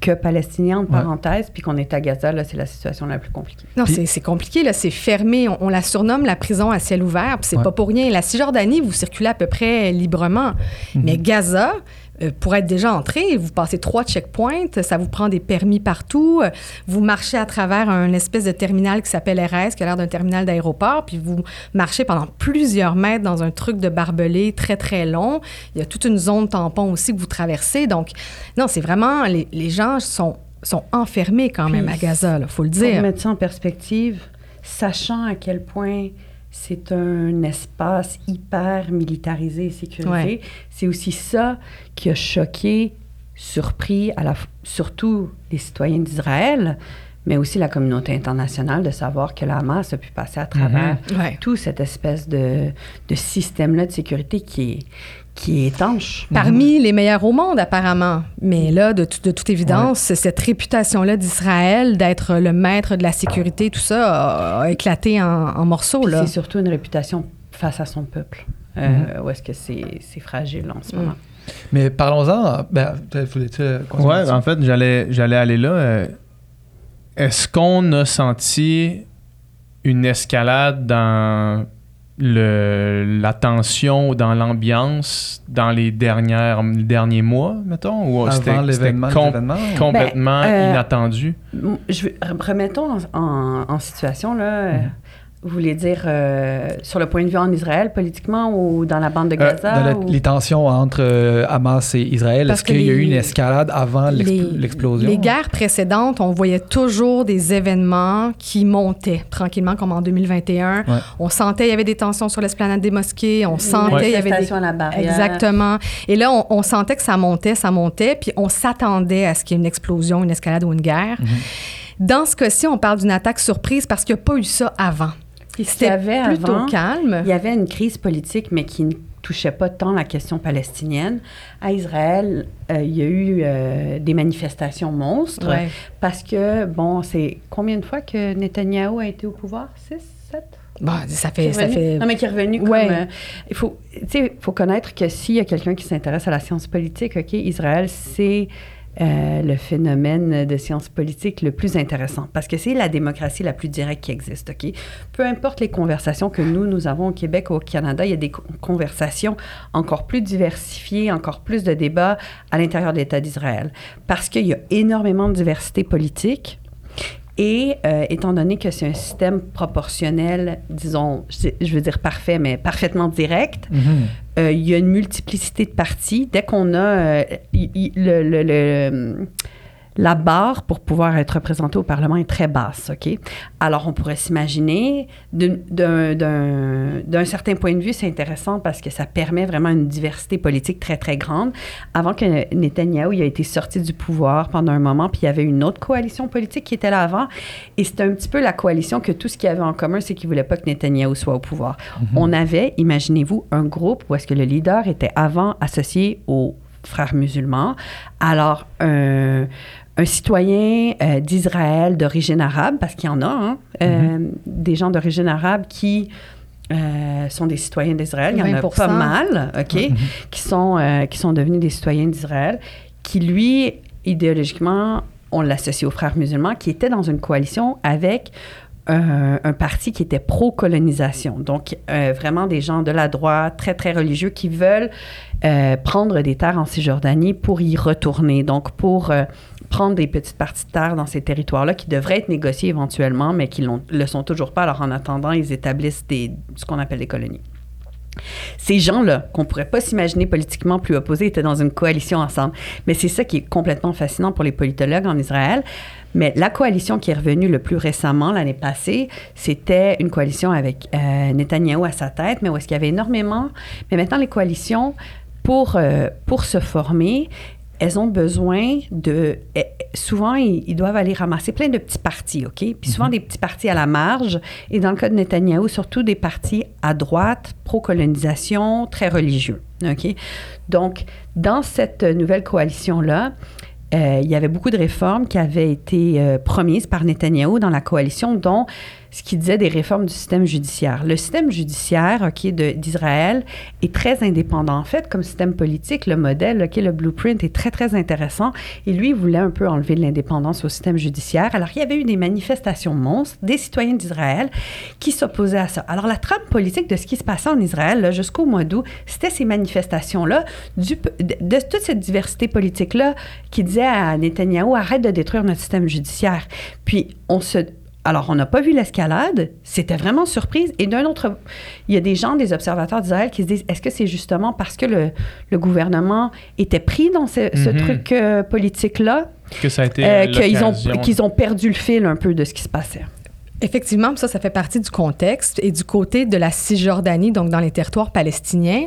que palestinien, entre Ouais. parenthèses, puis qu'on est à Gaza, là, c'est la situation la plus compliquée. Non, Puis- c'est- compliqué, là. C'est fermé. On, on la surnomme la prison à ciel ouvert, puis c'est Ouais. pas pour rien. La Cisjordanie, vous circulez à peu près librement. Mhm. Mais Gaza, euh, pour être déjà entré, vous passez trois checkpoints, ça vous prend des permis partout. euh, Vous marchez à travers un espèce de terminal qui s'appelle RS, qui a l'air d'un terminal d'aéroport, puis vous marchez pendant plusieurs mètres dans un truc de barbelé très, très long. Il y a toute une zone tampon aussi que vous traversez. Donc, non, c'est vraiment... Les, les gens sont, sont enfermés quand même à Gaza, il faut le Pour dire. mettre ça en perspective, sachant à quel point c'est un espace hyper militarisé et sécurisé, Ouais. c'est aussi ça qui a choqué, surpris, à la, f- surtout les citoyens d'Israël, mais aussi la communauté internationale de savoir que la Hamas a pu passer à travers Ouais. tout cette espèce de, de système-là de sécurité qui est, qui est étanche. Parmi les meilleurs au monde, apparemment. Mais là, de, tout- de toute évidence, cette réputation-là d'Israël, d'être le maître de la sécurité, tout ça, a, a éclaté en, en morceaux. Puis Là. C'est surtout une réputation face à son peuple. Euh, Où est-ce que c'est c'est fragile en ce Mm. moment? Mais parlons-en. Ben, peut-être voulais-tu Ouais, là-dessus? en fait, j'allais, j'allais aller là. euh, Est-ce qu'on a senti une escalade dans le, la tension dans l'ambiance dans les dernières, les derniers mois, mettons? Ou c'était- com- complètement Ben, euh, inattendu? Je remettons en, en- en situation, là. euh, Vous voulez dire euh, sur le point de vue en Israël, politiquement, ou dans la bande de Euh, Gaza? dans la- ou- les tensions entre euh, Hamas et Israël, Parce est-ce qu'il y a eu une escalade avant l'expl- Les- l'explosion? Les guerres précédentes, on voyait toujours des événements qui montaient tranquillement, comme en 2021. Ouais. On sentait il y avait des tensions sur l'esplanade des mosquées. On sentait il y avait des à la barrière. Exactement. Et là, on, on sentait que ça montait, ça montait, puis on s'attendait à ce qu'il y ait une explosion, une escalade ou une guerre. Dans ce cas-ci, on parle d'une attaque surprise parce qu'il n'y a pas eu ça avant. C'était plutôt avant, calme. Il y avait une crise politique, mais qui ne touchait pas tant la question palestinienne. À Israël, euh, il y a eu euh, des manifestations monstres Ouais. parce que, bon, c'est combien de fois que Netanyahou a été au pouvoir? Six, sept? Bah, ça fait, ça fait Non, mais qui est revenu Ouais. comme... euh, il faut, faut connaître que s'il y a quelqu'un qui s'intéresse à la science politique, OK, Israël, c'est euh, le phénomène de science politique le plus intéressant parce que c'est la démocratie la plus directe qui existe, OK? Peu importe les conversations que nous, nous avons au Québec ou au Canada, il y a des co- conversations encore plus diversifiées, encore plus de débats à l'intérieur de l'État d'Israël parce qu'il y a énormément de diversité politique et euh, étant donné que c'est un système proportionnel, disons, je veux dire parfait, mais parfaitement direct, Mhm. euh, il y a une multiplicité de partis. Dès qu'on a euh, le, le- le- la barre pour pouvoir être représenté au Parlement est très basse, OK? Alors, on pourrait s'imaginer, d'un- certain point de vue, c'est intéressant parce que ça permet vraiment une diversité politique très, très grande. Avant que Netanyahou il a été sorti du pouvoir pendant un moment, puis il y avait une autre coalition politique qui était là avant, et c'était un petit peu la coalition que tout ce qu'il y avait en commun, c'est qu'ils ne voulaient pas que Netanyahou soit au pouvoir. On avait, imaginez-vous, un groupe où est-ce que le leader était avant associé aux frères musulmans. Alors, un, un citoyen euh, d'Israël d'origine arabe, parce qu'il y en a, hein, euh, des gens d'origine arabe qui euh, sont des citoyens d'Israël. Il y en a 20%. pas mal, OK, qui, sont, qui sont devenus des citoyens d'Israël, qui, lui, idéologiquement, on l'associe aux frères musulmans, qui étaient dans une coalition avec un, parti qui était pro-colonisation. Donc, euh, vraiment des gens de la droite, très, très religieux, qui veulent euh, prendre des terres en Cisjordanie pour y retourner. Donc, pour euh, prendre des petites parties de terre dans ces territoires-là qui devraient être négociés éventuellement, mais qui ne le sont toujours pas. Alors, en attendant, ils établissent ce qu'on appelle des colonies. Ces gens-là, qu'on pourrait pas s'imaginer politiquement plus opposés, étaient dans une coalition ensemble. Mais c'est ça qui est complètement fascinant pour les politologues en Israël. Mais la coalition qui est revenue le plus récemment, l'année passée, c'était une coalition avec euh, Netanyahou à sa tête, mais où est-ce qu'il y avait énormément... Mais maintenant, les coalitions, pour, euh, pour se former, elles ont besoin de. eh, Souvent, ils, ils doivent aller ramasser plein de petits partis, OK? Puis souvent des petits partis à la marge. Et dans le cas de Netanyahou, surtout des partis à droite, pro-colonisation, très religieux, OK? Donc, dans cette nouvelle coalition-là, il y avait beaucoup de réformes qui avaient été euh, promises par Netanyahou dans la coalition, dont ce qui disait des réformes du système judiciaire. Le système judiciaire d'Israël est très indépendant. En fait, comme système politique, le modèle, ok, le blueprint est très, très intéressant. Et lui, il voulait un peu enlever de l'indépendance au système judiciaire. Alors, il y avait eu des manifestations monstres des citoyens d'Israël qui s'opposaient à ça. Alors, la trame politique de ce qui se passait en Israël jusqu'au mois d'août, c'était ces manifestations-là, de toute cette diversité politique-là qui disait à Netanyahou, arrête de détruire notre système judiciaire. Puis, on se... Alors, on n'a pas vu l'escalade, c'était vraiment surprise. Et d'un autre, il y a des gens, des observateurs d'Israël qui se disent, est-ce que c'est justement parce que le, le gouvernement était pris dans ce, ce Mhm. truc euh, politique-là Que ça a été euh, qu'ils ont, qu'ils ont perdu le fil un peu de ce qui se passait? Effectivement, ça, ça fait partie du contexte. Et du côté de la Cisjordanie, donc dans les territoires palestiniens,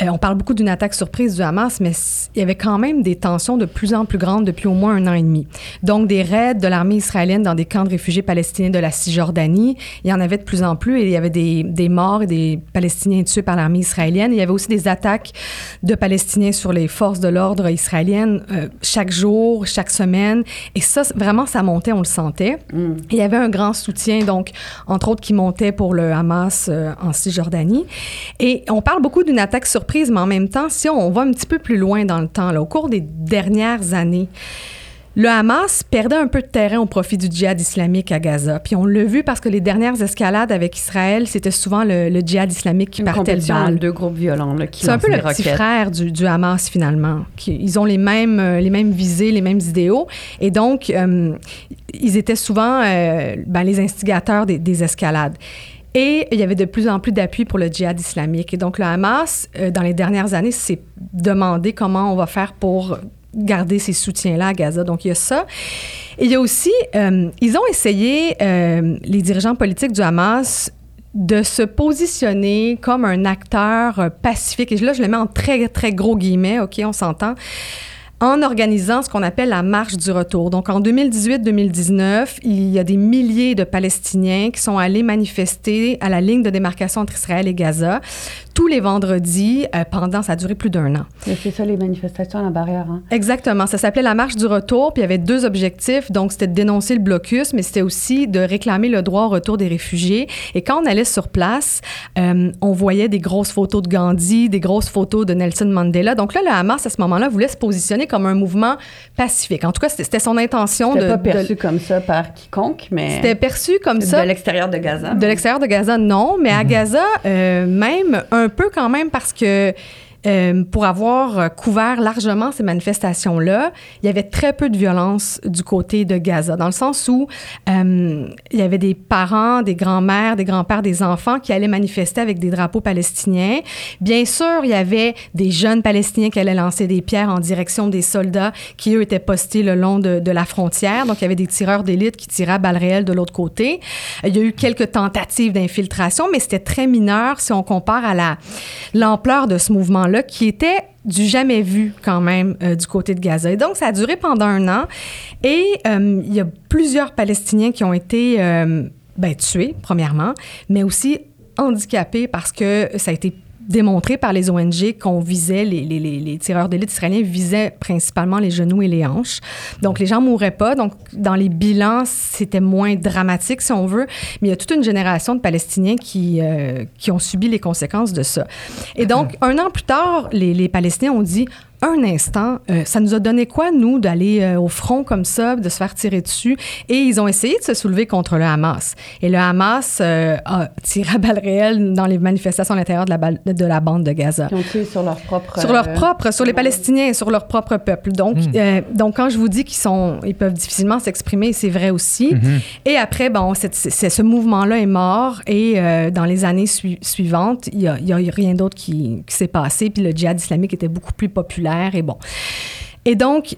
euh, on parle beaucoup d'une attaque surprise du Hamas, mais il y avait quand même des tensions de plus en plus grandes depuis au moins un an et demi. Donc, des raids de l'armée israélienne dans des camps de réfugiés palestiniens de la Cisjordanie, il y en avait de plus en plus et il y avait des, des morts et des Palestiniens tués par l'armée israélienne. Il y avait aussi des attaques de Palestiniens sur les forces de l'ordre israéliennes euh, chaque jour, chaque semaine. Et ça, vraiment, ça montait, on le sentait. Mm. Il y avait un grand soutien, donc, entre autres, qui montait pour le Hamas euh, en Cisjordanie. Et on parle beaucoup d'une attaque surprise, mais en même temps, si on va un petit peu plus loin dans le temps, là, au cours des dernières années, le Hamas perdait un peu de terrain au profit du djihad islamique à Gaza. Puis on l'a vu parce que les dernières escalades avec Israël, c'était souvent le, le djihad islamique qui Une partait le bal. deux groupes violents là, qui C'est un peu le petit frère du, du Hamas, finalement. Qui- ils ont les mêmes, euh, les mêmes visées, les mêmes idéaux. Et donc, euh, ils étaient souvent euh, ben, les instigateurs des, des escalades. Et il y avait de plus en plus d'appui pour le djihad islamique. Et donc, le Hamas, euh, dans les dernières années, s'est demandé comment on va faire pour garder ces soutiens-là à Gaza. Donc, il y a ça. Et il y a aussi, euh, ils ont essayé, euh, les dirigeants politiques du Hamas, de se positionner comme un acteur pacifique. Et là, je le mets en très, très gros guillemets, OK, on s'entend en organisant ce qu'on appelle la marche du retour. Donc, en 2018-2019, il y a des milliers de Palestiniens qui sont allés manifester à la ligne de démarcation entre Israël et Gaza tous les vendredis euh, pendant, ça a duré plus d'un an. C'est ça les manifestations à la barrière. Hein? Exactement. Ça s'appelait la marche du retour, puis il y avait deux objectifs. Donc, c'était de dénoncer le blocus, mais c'était aussi de réclamer le droit au retour des réfugiés. Et quand on allait sur place, euh, on voyait des grosses photos de Gandhi, des grosses photos de Nelson Mandela. Donc là, le Hamas, à ce moment-là, voulait se positionner comme un mouvement pacifique. En tout cas, c'était son intention de... C'était pas de- perçu comme ça par quiconque, mais C'était perçu comme ça. de l'extérieur de Gaza. De l'extérieur de Gaza, non, mais à Gaza, euh, même un peu quand même parce que euh, pour avoir euh, couvert largement ces manifestations-là, il y avait très peu de violence du côté de Gaza, dans le sens où euh, il y avait des parents, des grands-mères, des grands-pères, des enfants qui allaient manifester avec des drapeaux palestiniens. Bien sûr, il y avait des jeunes Palestiniens qui allaient lancer des pierres en direction des soldats qui, eux, étaient postés le long de, la frontière. Donc, il y avait des tireurs d'élite qui tiraient à balles réelles de l'autre côté. Il y a eu quelques tentatives d'infiltration, mais c'était très mineur si on compare à la l'ampleur de ce mouvement-là qui était du jamais vu quand même euh, du côté de Gaza. Et donc, ça a duré pendant un an. Et euh, il y a plusieurs Palestiniens qui ont été euh, ben, tués, premièrement, mais aussi handicapés parce que ça a été démontré par les ONG qu'on visait, les, les, les, tireurs d'élite israéliens visaient principalement les genoux et les hanches. Donc, les gens mouraient pas. Donc, dans les bilans, c'était moins dramatique, si on veut. Mais il y a toute une génération de Palestiniens qui, euh, qui ont subi les conséquences de ça. Et donc, un an plus tard, les, les Palestiniens ont dit un instant, euh, ça nous a donné quoi, nous, d'aller euh, au front comme ça, de se faire tirer dessus? Et ils ont essayé de se soulever contre le Hamas. Et le Hamas euh, a tiré à balles réelles dans les manifestations à l'intérieur de la, balle- de la bande de Gaza. Qui ont tué sur leur propre. Sur leur euh, propre, sur les Palestiniens, sur leur propre peuple. Donc, Mm. euh, donc quand je vous dis qu'ils sont, ils peuvent difficilement s'exprimer, c'est vrai aussi. Mhm. Et après, bon, c'est, ce mouvement-là est mort et euh, dans les années sui- suivantes, il n'y a rien d'autre qui, qui s'est passé. Puis le djihad islamique était beaucoup plus populaire et bon. Et donc,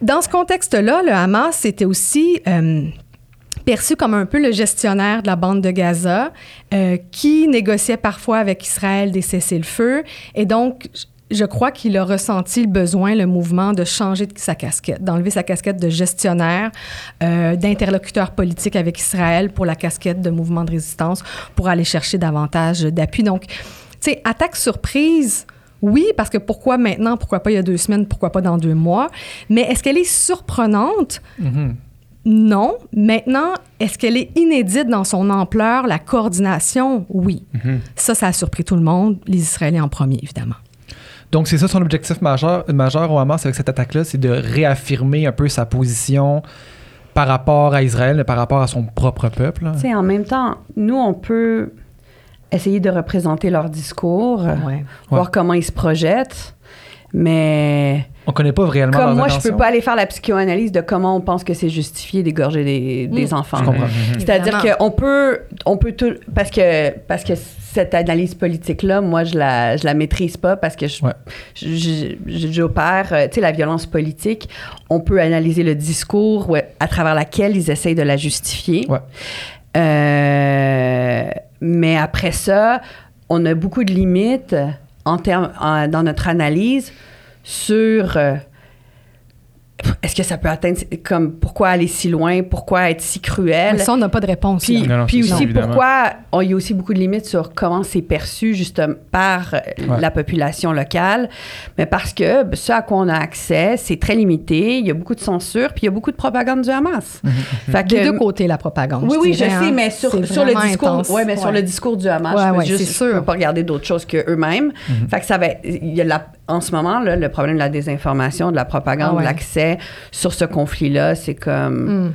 dans ce contexte-là, le Hamas, c'était aussi euh, perçu comme un peu le gestionnaire de la bande de Gaza, euh, qui négociait parfois avec Israël des cessez-le-feu. Et donc, je- je crois qu'il a ressenti le besoin, le mouvement, de changer de sa casquette, d'enlever sa casquette de gestionnaire, euh, d'interlocuteur politique avec Israël pour la casquette de mouvement de résistance, pour aller chercher davantage d'appui. Donc, tu sais, attaque surprise, oui, parce que pourquoi maintenant, pourquoi pas il y a deux semaines, pourquoi pas dans deux mois, mais est-ce qu'elle est surprenante? Mhm. Non. Maintenant, est-ce qu'elle est inédite dans son ampleur, la coordination? Oui. Mhm. Ça, ça a surpris tout le monde, les Israéliens en premier, évidemment. Donc, c'est ça son objectif majeur, majeur au Hamas avec cette attaque-là, c'est de réaffirmer un peu sa position par rapport à Israël, mais par rapport à son propre peuple. Tu sais, en même temps, nous, on peut essayer de représenter leur discours, Ouais. voir comment ils se projettent, mais On connaît pas réellement comme leurs moi, je intentions. peux pas aller faire la psychoanalyse de comment on pense que c'est justifié d'égorger des, des Mm. enfants. Je comprends. C'est-à-dire qu'on peut, on peut tout, parce que, parce que cette analyse politique-là, moi, je la, je la maîtrise pas parce que je, Ouais. je- je- j'opère, euh, tu sais, la violence politique, on peut analyser le discours à travers laquelle ils essayent de la justifier. Ouais. Euh, mais après ça, on a beaucoup de limites dans notre analyse sur euh, est-ce que ça peut atteindre, comme pourquoi aller si loin, pourquoi être si cruel? Mais ça, on n'a pas de réponse. Puis, Non, non, puis ça, aussi, pourquoi il y a aussi beaucoup de limites sur comment c'est perçu justement par euh, Ouais. la population locale. Mais parce que ben, ce à quoi on a accès, c'est très limité. Il y a beaucoup de censure, puis il y a beaucoup de propagande du Hamas. Fait Des que- deux côtés, la propagande. oui, oui, je sais, hein. mais sur, le discours, intense. ouais, mais sur le discours du Hamas, Ouais, je peux ouais, juste, c'est je peux sûr. pas regarder d'autres choses que eux-mêmes. Fait que ça va, il y a la, en ce moment là, le problème de la désinformation, de la propagande, Ah ouais. de l'accès sur ce conflit-là, c'est comme Mm.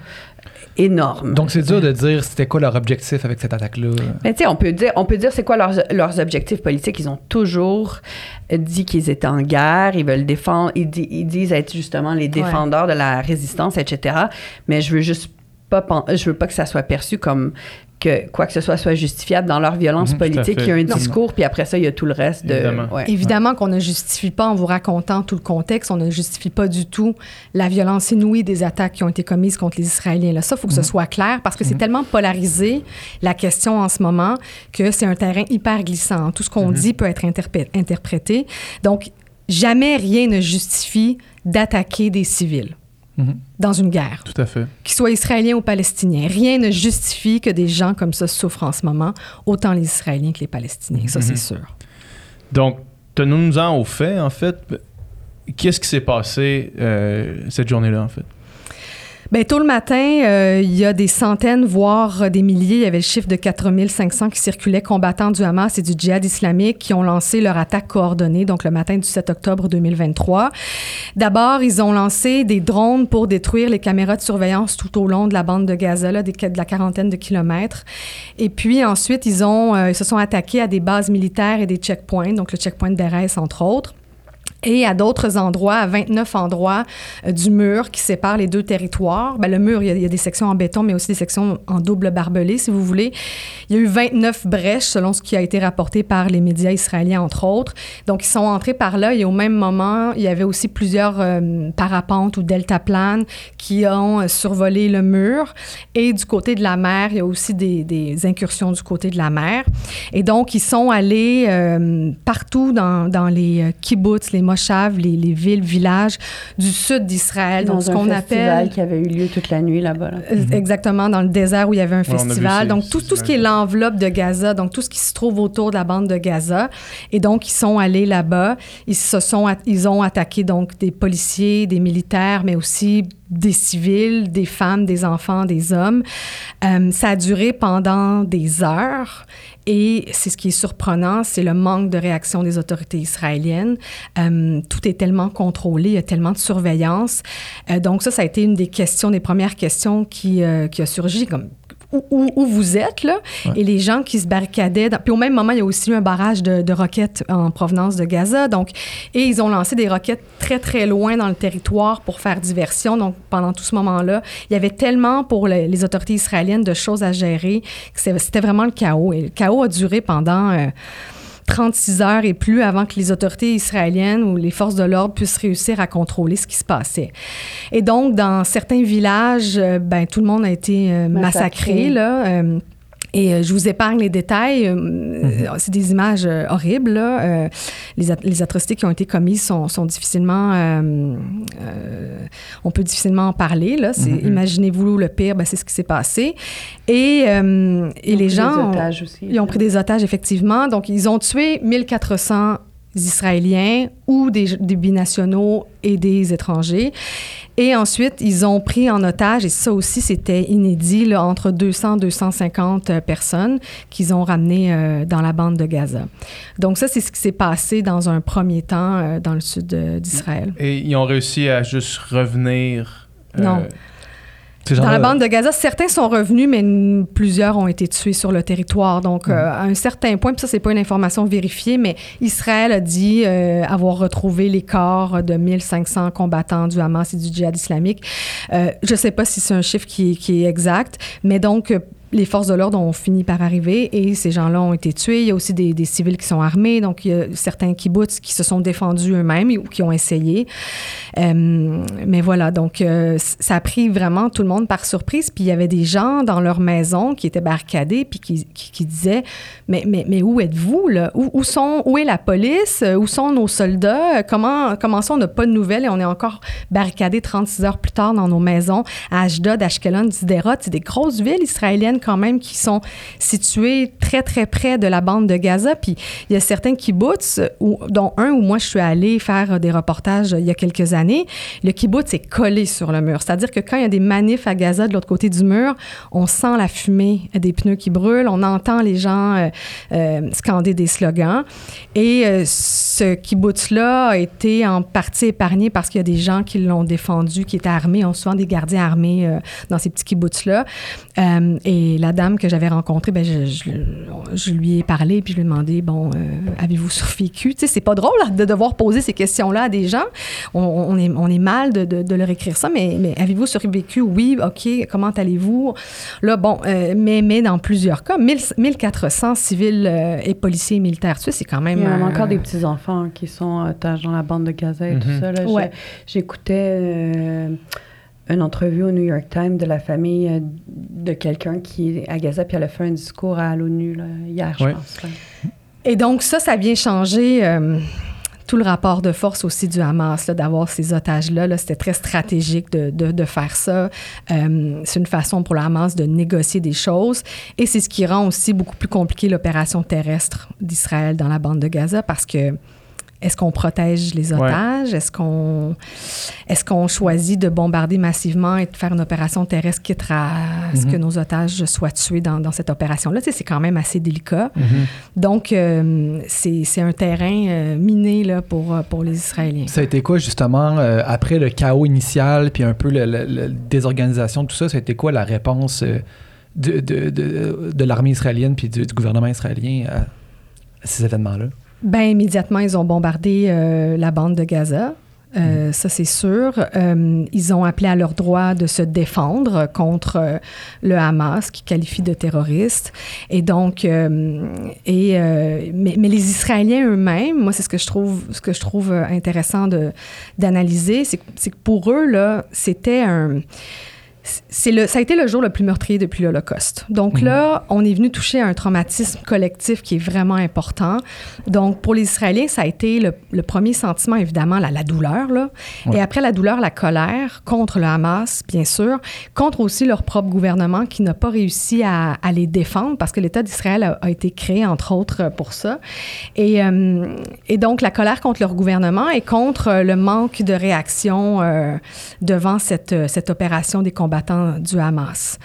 énorme. Donc, c'est dur de dire c'était quoi leur objectif avec cette attaque-là. Mais tu sais, on peut dire, on peut dire c'est quoi leurs, leurs objectifs politiques. Ils ont toujours dit qu'ils étaient en guerre, ils veulent défendre, ils, di- ils disent être justement les défendeurs de la résistance, etc. Mais je veux juste pas, je veux pas que ça soit perçu comme que quoi que ce soit soit justifiable dans leur violence Mhm, politique. Il y a un Non. discours, puis après ça, il y a tout le reste de. Évidemment. ouais. Évidemment qu'on ne justifie pas en vous racontant tout le contexte, on ne justifie pas du tout la violence inouïe des attaques qui ont été commises contre les Israéliens. Là, ça, il faut que ce soit clair parce que c'est tellement polarisé la question en ce moment que c'est un terrain hyper glissant. Tout ce qu'on dit peut être interprété. Donc, jamais rien ne justifie d'attaquer des civils Mhm. dans une guerre Tout à fait. qu'ils soient israéliens ou palestiniens. Rien ne justifie que des gens comme ça souffrent en ce moment, autant les Israéliens que les Palestiniens. Ça, c'est Mhm. sûr. Donc, tenons-nous-en au fait, en fait. Qu'est-ce qui s'est passé euh, cette journée-là, en fait? Bien, tôt le matin, euh, il y a des centaines, voire euh, des milliers, il y avait le chiffre de 4500 qui circulaient, combattants du Hamas et du djihad islamique, qui ont lancé leur attaque coordonnée, donc le matin du 7 octobre 2023. D'abord, ils ont lancé des drones pour détruire les caméras de surveillance tout au long de la bande de Gaza, là, de la quarantaine de kilomètres. Et puis ensuite, ils, ont, euh, ils se sont attaqués à des bases militaires et des checkpoints, donc le checkpoint d'Erez, entre autres et à d'autres endroits, à 29 endroits euh, du mur qui sépare les deux territoires. Ben, le mur, il y, a, des sections en béton, mais aussi des sections en double barbelé, si vous voulez. Il y a eu 29 brèches, selon ce qui a été rapporté par les médias israéliens, entre autres. Donc, ils sont entrés par là et au même moment, il y avait aussi plusieurs euh, parapentes ou deltaplanes qui ont euh, survolé le mur. Et du côté de la mer, il y a aussi des, incursions du côté de la mer. Et donc, ils sont allés partout dans, dans les kibbutz, les les, les villes, villages du sud d'Israël. Dans Donc, ce un qu'on festival appelle... qui avait eu lieu toute la nuit là-bas. là. Euh, Exactement, dans le désert où il y avait un vu festival. ces- donc, tout, tout ce qui est l'enveloppe de Gaza, donc tout ce qui se trouve autour de la bande de Gaza. Et donc, ils sont allés là-bas. Ils, se sont, at- ils ont attaqué donc des policiers, des militaires, mais aussi des civils, des femmes, des enfants, des hommes. Euh, ça a duré pendant des heures et c'est ce qui est surprenant, c'est le manque de réaction des autorités israéliennes. Euh, tout est tellement contrôlé, il y a tellement de surveillance. Euh, donc ça, ça a été une des questions, des premières questions qui, qui a surgi, comme où, où, vous êtes, là, et les gens qui se barricadaient. Puis au même moment, il y a aussi eu un barrage de, de, roquettes en provenance de Gaza. Donc, et ils ont lancé des roquettes très, très loin dans le territoire pour faire diversion. Donc, pendant tout ce moment-là, il y avait tellement pour les, les autorités israéliennes de choses à gérer que c'était vraiment le chaos. Et le chaos a duré pendant... Euh, 36 heures et plus avant que les autorités israéliennes ou les forces de l'ordre puissent réussir à contrôler ce qui se passait. Et donc, dans certains villages, euh, ben, tout le monde a été euh, massacré, massacré là. Et euh, je vous épargne les détails. Euh, mm-hmm. C'est des images euh, horribles. Là. Les, at les, atrocités qui ont été commises sont, sont difficilement... on peut difficilement en parler. Là. Mm-hmm. Imaginez-vous le pire, ben, c'est ce qui s'est passé. Et, et les gens... Des aussi, ils ont pris des otages, effectivement. Donc, ils ont tué 1400 Israéliens ou des, des, binationaux et des étrangers. Et ensuite, ils ont pris en otage, et ça aussi, c'était inédit, là, entre 200 et 250 personnes qu'ils ont ramenées euh, dans la bande de Gaza. Donc ça, c'est ce qui s'est passé dans un premier temps euh, dans le sud d'Israël. Et ils ont réussi à juste revenir... Euh, non. Dans la bande de Gaza, certains sont revenus, mais plusieurs ont été tués sur le territoire. Donc, mmh. euh, à un certain point, puis ça, c'est pas une information vérifiée, mais Israël a dit euh, avoir retrouvé les corps de 1500 combattants du Hamas et du djihad islamique. Euh, je sais pas si c'est un chiffre qui, qui, est exact, mais donc, les forces de l'ordre ont fini par arriver et ces gens-là ont été tués. Il y a aussi des, civils qui sont armés, donc il y a certains kibbutz qui se sont défendus eux-mêmes ou qui ont essayé. Euh, mais voilà, donc euh, ça a pris vraiment tout le monde par surprise. Puis il y avait des gens dans leur maison qui étaient barricadés puis qui, disaient mais, mais, mais où êtes-vous là? Où, où, sont où est la police? Où sont nos soldats? Comment comment ça on n'a pas de nouvelles et on est encore barricadés 36 heures plus tard dans nos maisons à Ashdod, Ashkelon, Sderot, c'est des grosses villes israéliennes quand même qui sont situés très, très près de la bande de Gaza. Puis il y a certains kibbutz, où, dont un où moi je suis allée faire des reportages il y a quelques années. Le kibbutz est collé sur le mur. C'est-à-dire que quand il y a des manifs à Gaza de l'autre côté du mur, on sent la fumée des pneus qui brûlent, on entend les gens euh, euh, scander des slogans. Et euh, ce kibbutz-là a été en partie épargné parce qu'il y a des gens qui l'ont défendu, qui étaient armés, on souvent des gardiens armés euh, dans ces petits kibbutz-là. Euh, et la dame que j'avais rencontrée, ben, je, je, je, lui ai parlé, puis je lui ai demandé, bon, euh, avez-vous survécu? Tu sais, c'est pas drôle là, de devoir poser ces questions-là à des gens. On, on, est, on est mal de, de, de, leur écrire ça, mais, mais avez-vous survécu? Oui, OK, comment allez-vous? Là, bon, euh, mais, mais dans plusieurs cas, 1000, 1400 civils euh, et policiers et militaires tués, c'est quand même... Il y a encore des petits-enfants qui sont otages dans la bande de Gaza et mm -hmm. tout ça. Là, ouais. J'écoutais une entrevue au New York Times de la famille de quelqu'un qui est à Gaza, puis elle a fait un discours à l'ONU hier, je pense. Là. Et donc ça, ça vient changer euh, tout le rapport de force aussi du Hamas, d'avoir ces otages-là. -là, C'était très stratégique de, de, de faire ça. Euh, c'est une façon pour le Hamas de négocier des choses. Et c'est ce qui rend aussi beaucoup plus compliqué l'opération terrestre d'Israël dans la bande de Gaza parce que est-ce qu'on protège les otages? Ouais. Est-ce qu'on est qu'on choisit de bombarder massivement et de faire une opération terrestre quitte à mm -hmm. ce que nos otages soient tués dans, dans cette opération-là? Tu sais, c'est quand même assez délicat. Mm -hmm. Donc, euh, c'est un terrain euh, miné là, pour, pour les Israéliens. Ça a été quoi, justement, euh, après le chaos initial, puis un peu la désorganisation, tout ça, ça a été quoi la réponse euh, de, de, de, de l'armée israélienne puis du, du, gouvernement israélien à ces événements-là? Ben immédiatement, ils ont bombardé euh, la bande de Gaza. Euh, mmh. Ça, c'est sûr. Euh, ils ont appelé à leur droit de se défendre contre euh, le Hamas, qui qualifie de terroriste. Et donc, euh, et, euh, mais, mais, les Israéliens eux-mêmes, moi, c'est ce que je trouve, ce que je trouve intéressant d'analyser, c'est que pour eux, là, c'était un c'est le, ça a été le jour le plus meurtrier depuis l'Holocauste. Donc Mhm. là, on est venu toucher à un traumatisme collectif qui est vraiment important. Donc pour les Israéliens, ça a été le, le premier sentiment, évidemment, la, la douleur. Là. Ouais. Et après la douleur, la colère contre le Hamas, bien sûr, contre aussi leur propre gouvernement qui n'a pas réussi à, à les défendre parce que l'État d'Israël a, a été créé, entre autres, pour ça. Et, euh, et donc la colère contre leur gouvernement et contre le manque de réaction euh, devant cette, euh, cette opération des combattants du Hamas.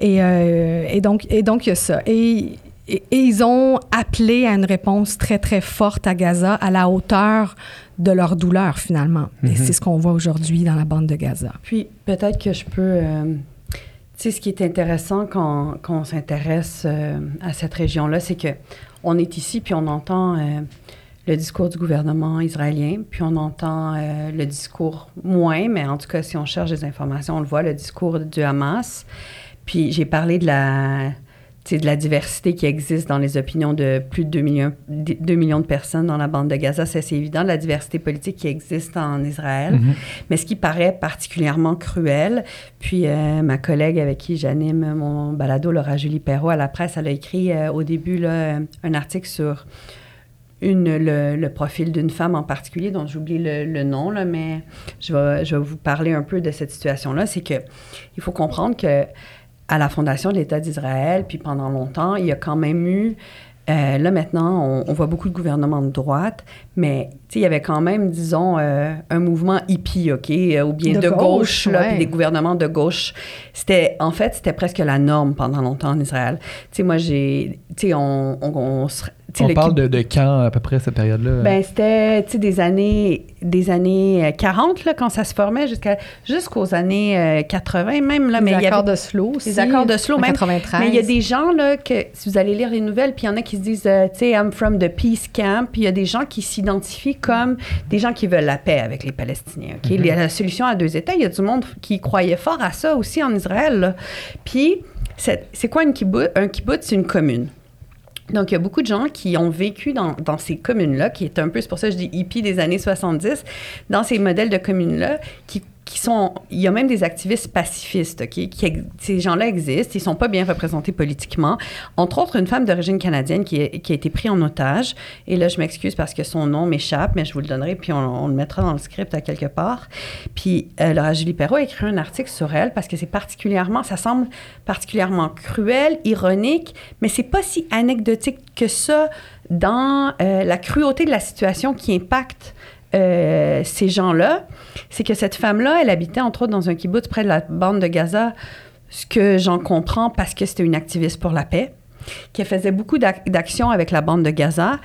Et, euh, et donc, et donc il y a ça. Et, et, et ils ont appelé à une réponse très, très forte à Gaza, à la hauteur de leur douleur, finalement. Et c'est ce qu'on voit aujourd'hui dans la bande de Gaza. Puis peut-être que je peux. euh, tu sais, ce qui est intéressant quand, quand on s'intéresse euh, à cette région-là, c'est que on est ici puis on entend euh, le discours du gouvernement israélien, puis on entend euh, le discours moins, mais en tout cas, si on cherche des informations, on le voit, le discours du Hamas. Puis j'ai parlé de la, de la diversité qui existe dans les opinions de plus de 2 millions, 2 millions de personnes dans la bande de Gaza. Ça, c'est évident, de la diversité politique qui existe en Israël. Mhm. Mais ce qui paraît particulièrement cruel, puis euh, ma collègue avec qui j'anime mon balado, Laura Julie Perrault, à la presse, elle a écrit euh, au début là, un article sur une, le, le profil d'une femme en particulier, dont j'oublie le, le nom, là, mais je vais, je vais vous parler un peu de cette situation-là. C'est que il faut comprendre que à la fondation de l'État d'Israël, puis pendant longtemps, il y a quand même eu euh, là, maintenant, on, on voit beaucoup de gouvernements de droite, mais il y avait quand même, disons, euh, un mouvement hippie, OK, euh, ou bien de, De gauche, gauche, là, ouais. puis des gouvernements de gauche. C'était, en fait, c'était presque la norme pendant longtemps en Israël. Tu sais, moi, j'ai, tu sais, on, on, on On le parle de, de quand, à peu près, cette période-là? ben, c'était, tu sais, des années, des années euh, 40, là, quand ça se formait, jusqu'à, jusqu'aux années euh, 80 même, là. les mais il y accords avait- de slow aussi. les accords de slow, même. 93. mais il y a des gens, là, que si vous allez lire les nouvelles, puis il y en a qui se disent, euh, tu sais, I'm from the peace camp, puis il y a des gens qui s'identifient comme des gens qui veulent la paix avec les Palestiniens, OK? Mhm. Les- La solution à deux États, il y a du monde qui croyait fort à ça aussi en Israël, là. Puis, c'est c'est quoi une kibbutz? Un kibbutz, c'est une commune. Donc, il y a beaucoup de gens qui ont vécu dans, ces communes-là, qui est un peu, c'est pour ça que je dis hippie des années 70, dans ces modèles de communes-là, qui, qui sont... Il y a même des activistes pacifistes? Qui, ces gens-là existent, ils sont pas bien représentés politiquement. Entre autres, une femme d'origine canadienne qui, est- qui a été prise en otage. Et là, je m'excuse parce que son nom m'échappe, mais je vous le donnerai, puis on, on le mettra dans le script à quelque part. Puis, euh, Laura Julie Perrault a écrit un article sur elle parce que c'est particulièrement... Ça semble particulièrement cruel, ironique, mais c'est pas si anecdotique que ça dans euh, la cruauté de la situation qui impacte euh, ces gens-là. C'est que cette femme-là, elle habitait entre autres dans un kibbutz près de la bande de Gaza, ce que j'en comprends parce que c'était une activiste pour la paix, qui faisait beaucoup d'ac- d'actions avec la bande de Gaza.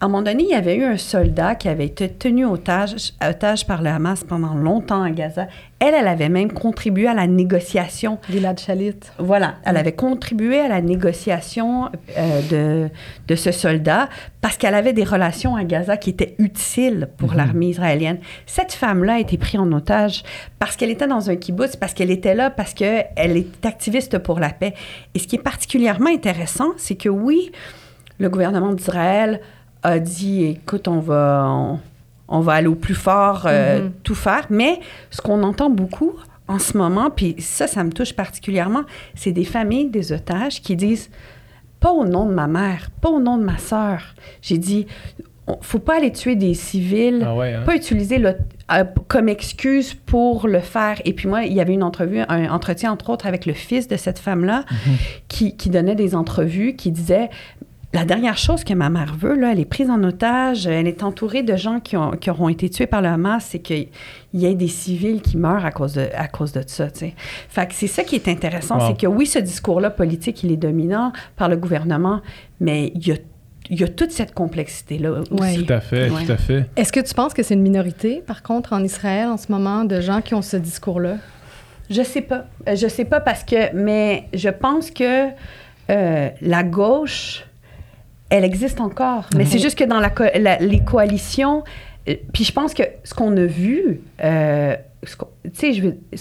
À un moment donné, il y avait eu un soldat qui avait été tenu otage, otage par le Hamas pendant longtemps à Gaza. Elle, elle avait même contribué à la négociation Gilad Shalit. voilà, elle avait contribué à la négociation euh, de, de ce soldat parce qu'elle avait des relations à Gaza qui étaient utiles pour l'armée israélienne. Cette femme-là a été prise en otage parce qu'elle était dans un kibbutz, parce qu'elle était là, parce qu'elle est activiste pour la paix. Et ce qui est particulièrement intéressant, c'est que oui, le gouvernement d'Israël a dit, écoute, on va... on- on va aller au plus fort, euh, Mhm. tout faire. Mais ce qu'on entend beaucoup en ce moment, puis ça, ça me touche particulièrement, c'est des familles, des otages qui disent pas au nom de ma mère, pas au nom de ma sœur. J'ai dit, faut pas aller tuer des civils, Ah ouais, hein? pas utiliser le, euh, comme excuse pour le faire. Et puis moi, il y avait une entrevue, un entretien entre autres avec le fils de cette femme-là qui, qui donnait des entrevues, qui disait la dernière chose que ma mère veut, là, elle est prise en otage, elle est entourée de gens qui, ont, qui auront été tués par le Hamas, c'est qu'il y ait des civils qui meurent à cause de, à cause de ça. Fait que c'est ça qui est intéressant, Wow. c'est que oui, ce discours-là politique, il est dominant par le gouvernement, mais il y a, il y a toute cette complexité-là aussi. Ouais. Tout à fait, Ouais. tout à fait. Est-ce que tu penses que c'est une minorité, par contre, en Israël en ce moment, de gens qui ont ce discours-là? Je sais pas. Je sais pas parce que, mais je pense que euh, la gauche, elle existe encore. Mais Mhm. c'est juste que dans la co- la- les coalitions, euh, puis je pense que ce qu'on a vu, euh, ce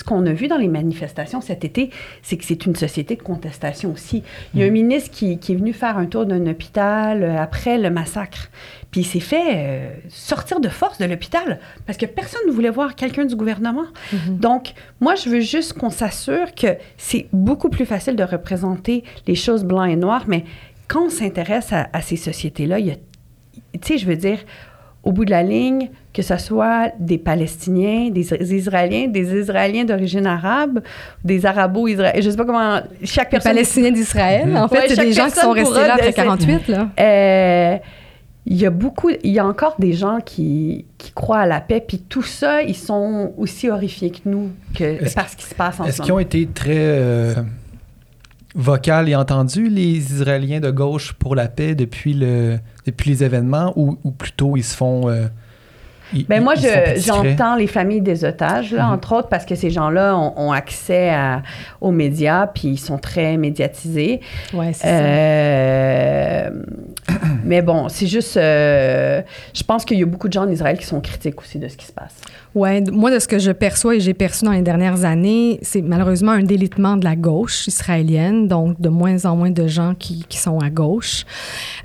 qu'on- a vu dans les manifestations cet été, c'est que c'est une société de contestation aussi. Il y a un ministre qui, qui est venu faire un tour d'un hôpital euh, après le massacre. Puis il s'est fait euh, sortir de force de l'hôpital parce que personne ne voulait voir quelqu'un du gouvernement. Donc, moi, je veux juste qu'on s'assure que c'est beaucoup plus facile de représenter les choses blanc et noir, mais quand on s'intéresse à, à ces sociétés-là, il y a, tu sais, je veux dire, au bout de la ligne, que ce soit des Palestiniens, des Is- Israéliens, des Israéliens d'origine arabe, des Arabo-Israéliens, je sais pas comment, chaque Les personne... Palestiniens d'Israël, en fait, Ouais, c'est des gens qui sont restés là après de- 48, là. Euh, il y a beaucoup, il y a encore des gens qui, qui croient à la paix, puis tout ça, ils sont aussi horrifiés que nous que, Est-ce par ce qui se passe en Est-ce ce qu'ils ont été très euh, vocal et entendus, les Israéliens de gauche pour la paix depuis, le, depuis les événements, ou, ou plutôt ils se font. euh, ils- Ben moi, je- j'entends les familles des otages, là, Mhm. entre autres, parce que ces gens-là ont, ont accès à- aux médias, puis ils sont très médiatisés. Ouais, c'est Euh, mais bon, c'est juste... euh, je pense qu'il y a beaucoup de gens en Israël qui sont critiques aussi de ce qui se passe. D- moi, de ce que je perçois et j'ai perçu dans les dernières années, c'est malheureusement un délitement de la gauche israélienne, donc de moins en moins de gens qui, qui sont à gauche.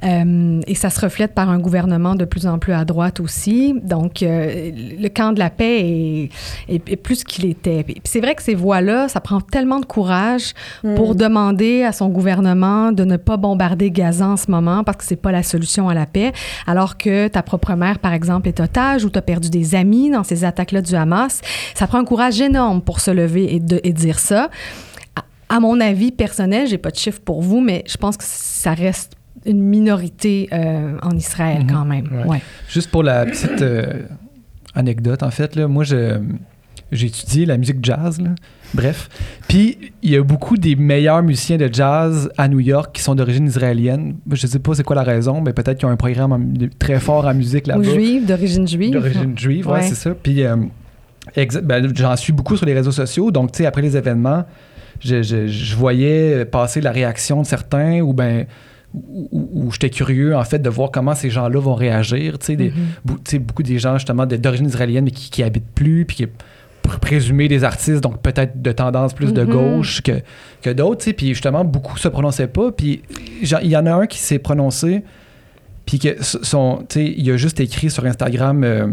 Euh, et ça se reflète par un gouvernement de plus en plus à droite aussi. Donc, euh, le camp de la paix est, est- est plus qu'il était. C'est vrai que ces voix-là, ça prend tellement de courage pour demander à son gouvernement de ne pas bombarder Gaza en ce moment parce que c'est pas la solution à la paix, alors que ta propre mère, par exemple, est otage ou tu as perdu des amis dans ces attaques-là du Hamas. Ça prend un courage énorme pour se lever et, de, et dire ça. À, à mon avis personnel, j'ai pas de chiffre pour vous, mais je pense que ça reste une minorité euh, en Israël Mhm. quand même. Ouais. Ouais. Juste pour la petite euh, anecdote, en fait, là, moi, je, j'ai étudié la musique jazz, là. bref. Puis, il y a beaucoup des meilleurs musiciens de jazz à New York qui sont d'origine israélienne. Je sais pas c'est quoi la raison, mais peut-être qu'ils ont un programme très fort en musique là-bas. Ou juive, d'origine juive. D'origine juive, ouais, Ouais. c'est ça. Puis, euh, ben, j'en suis beaucoup sur les réseaux sociaux. Donc, tu sais, après les événements, je, je- je voyais passer la réaction de certains ou ben où, j'étais curieux, en fait, de voir comment ces gens-là vont réagir. Tu sais, Mhm. sais, beaucoup des gens, justement, d'origine israélienne, mais qui, qui habitent plus, puis qui pr- présumés des artistes, donc peut-être de tendance plus de Mhm. gauche que, que d'autres. Puis justement, beaucoup se prononçaient pas. Puis il y en a un qui s'est prononcé, puis que son, il a juste écrit sur Instagram euh,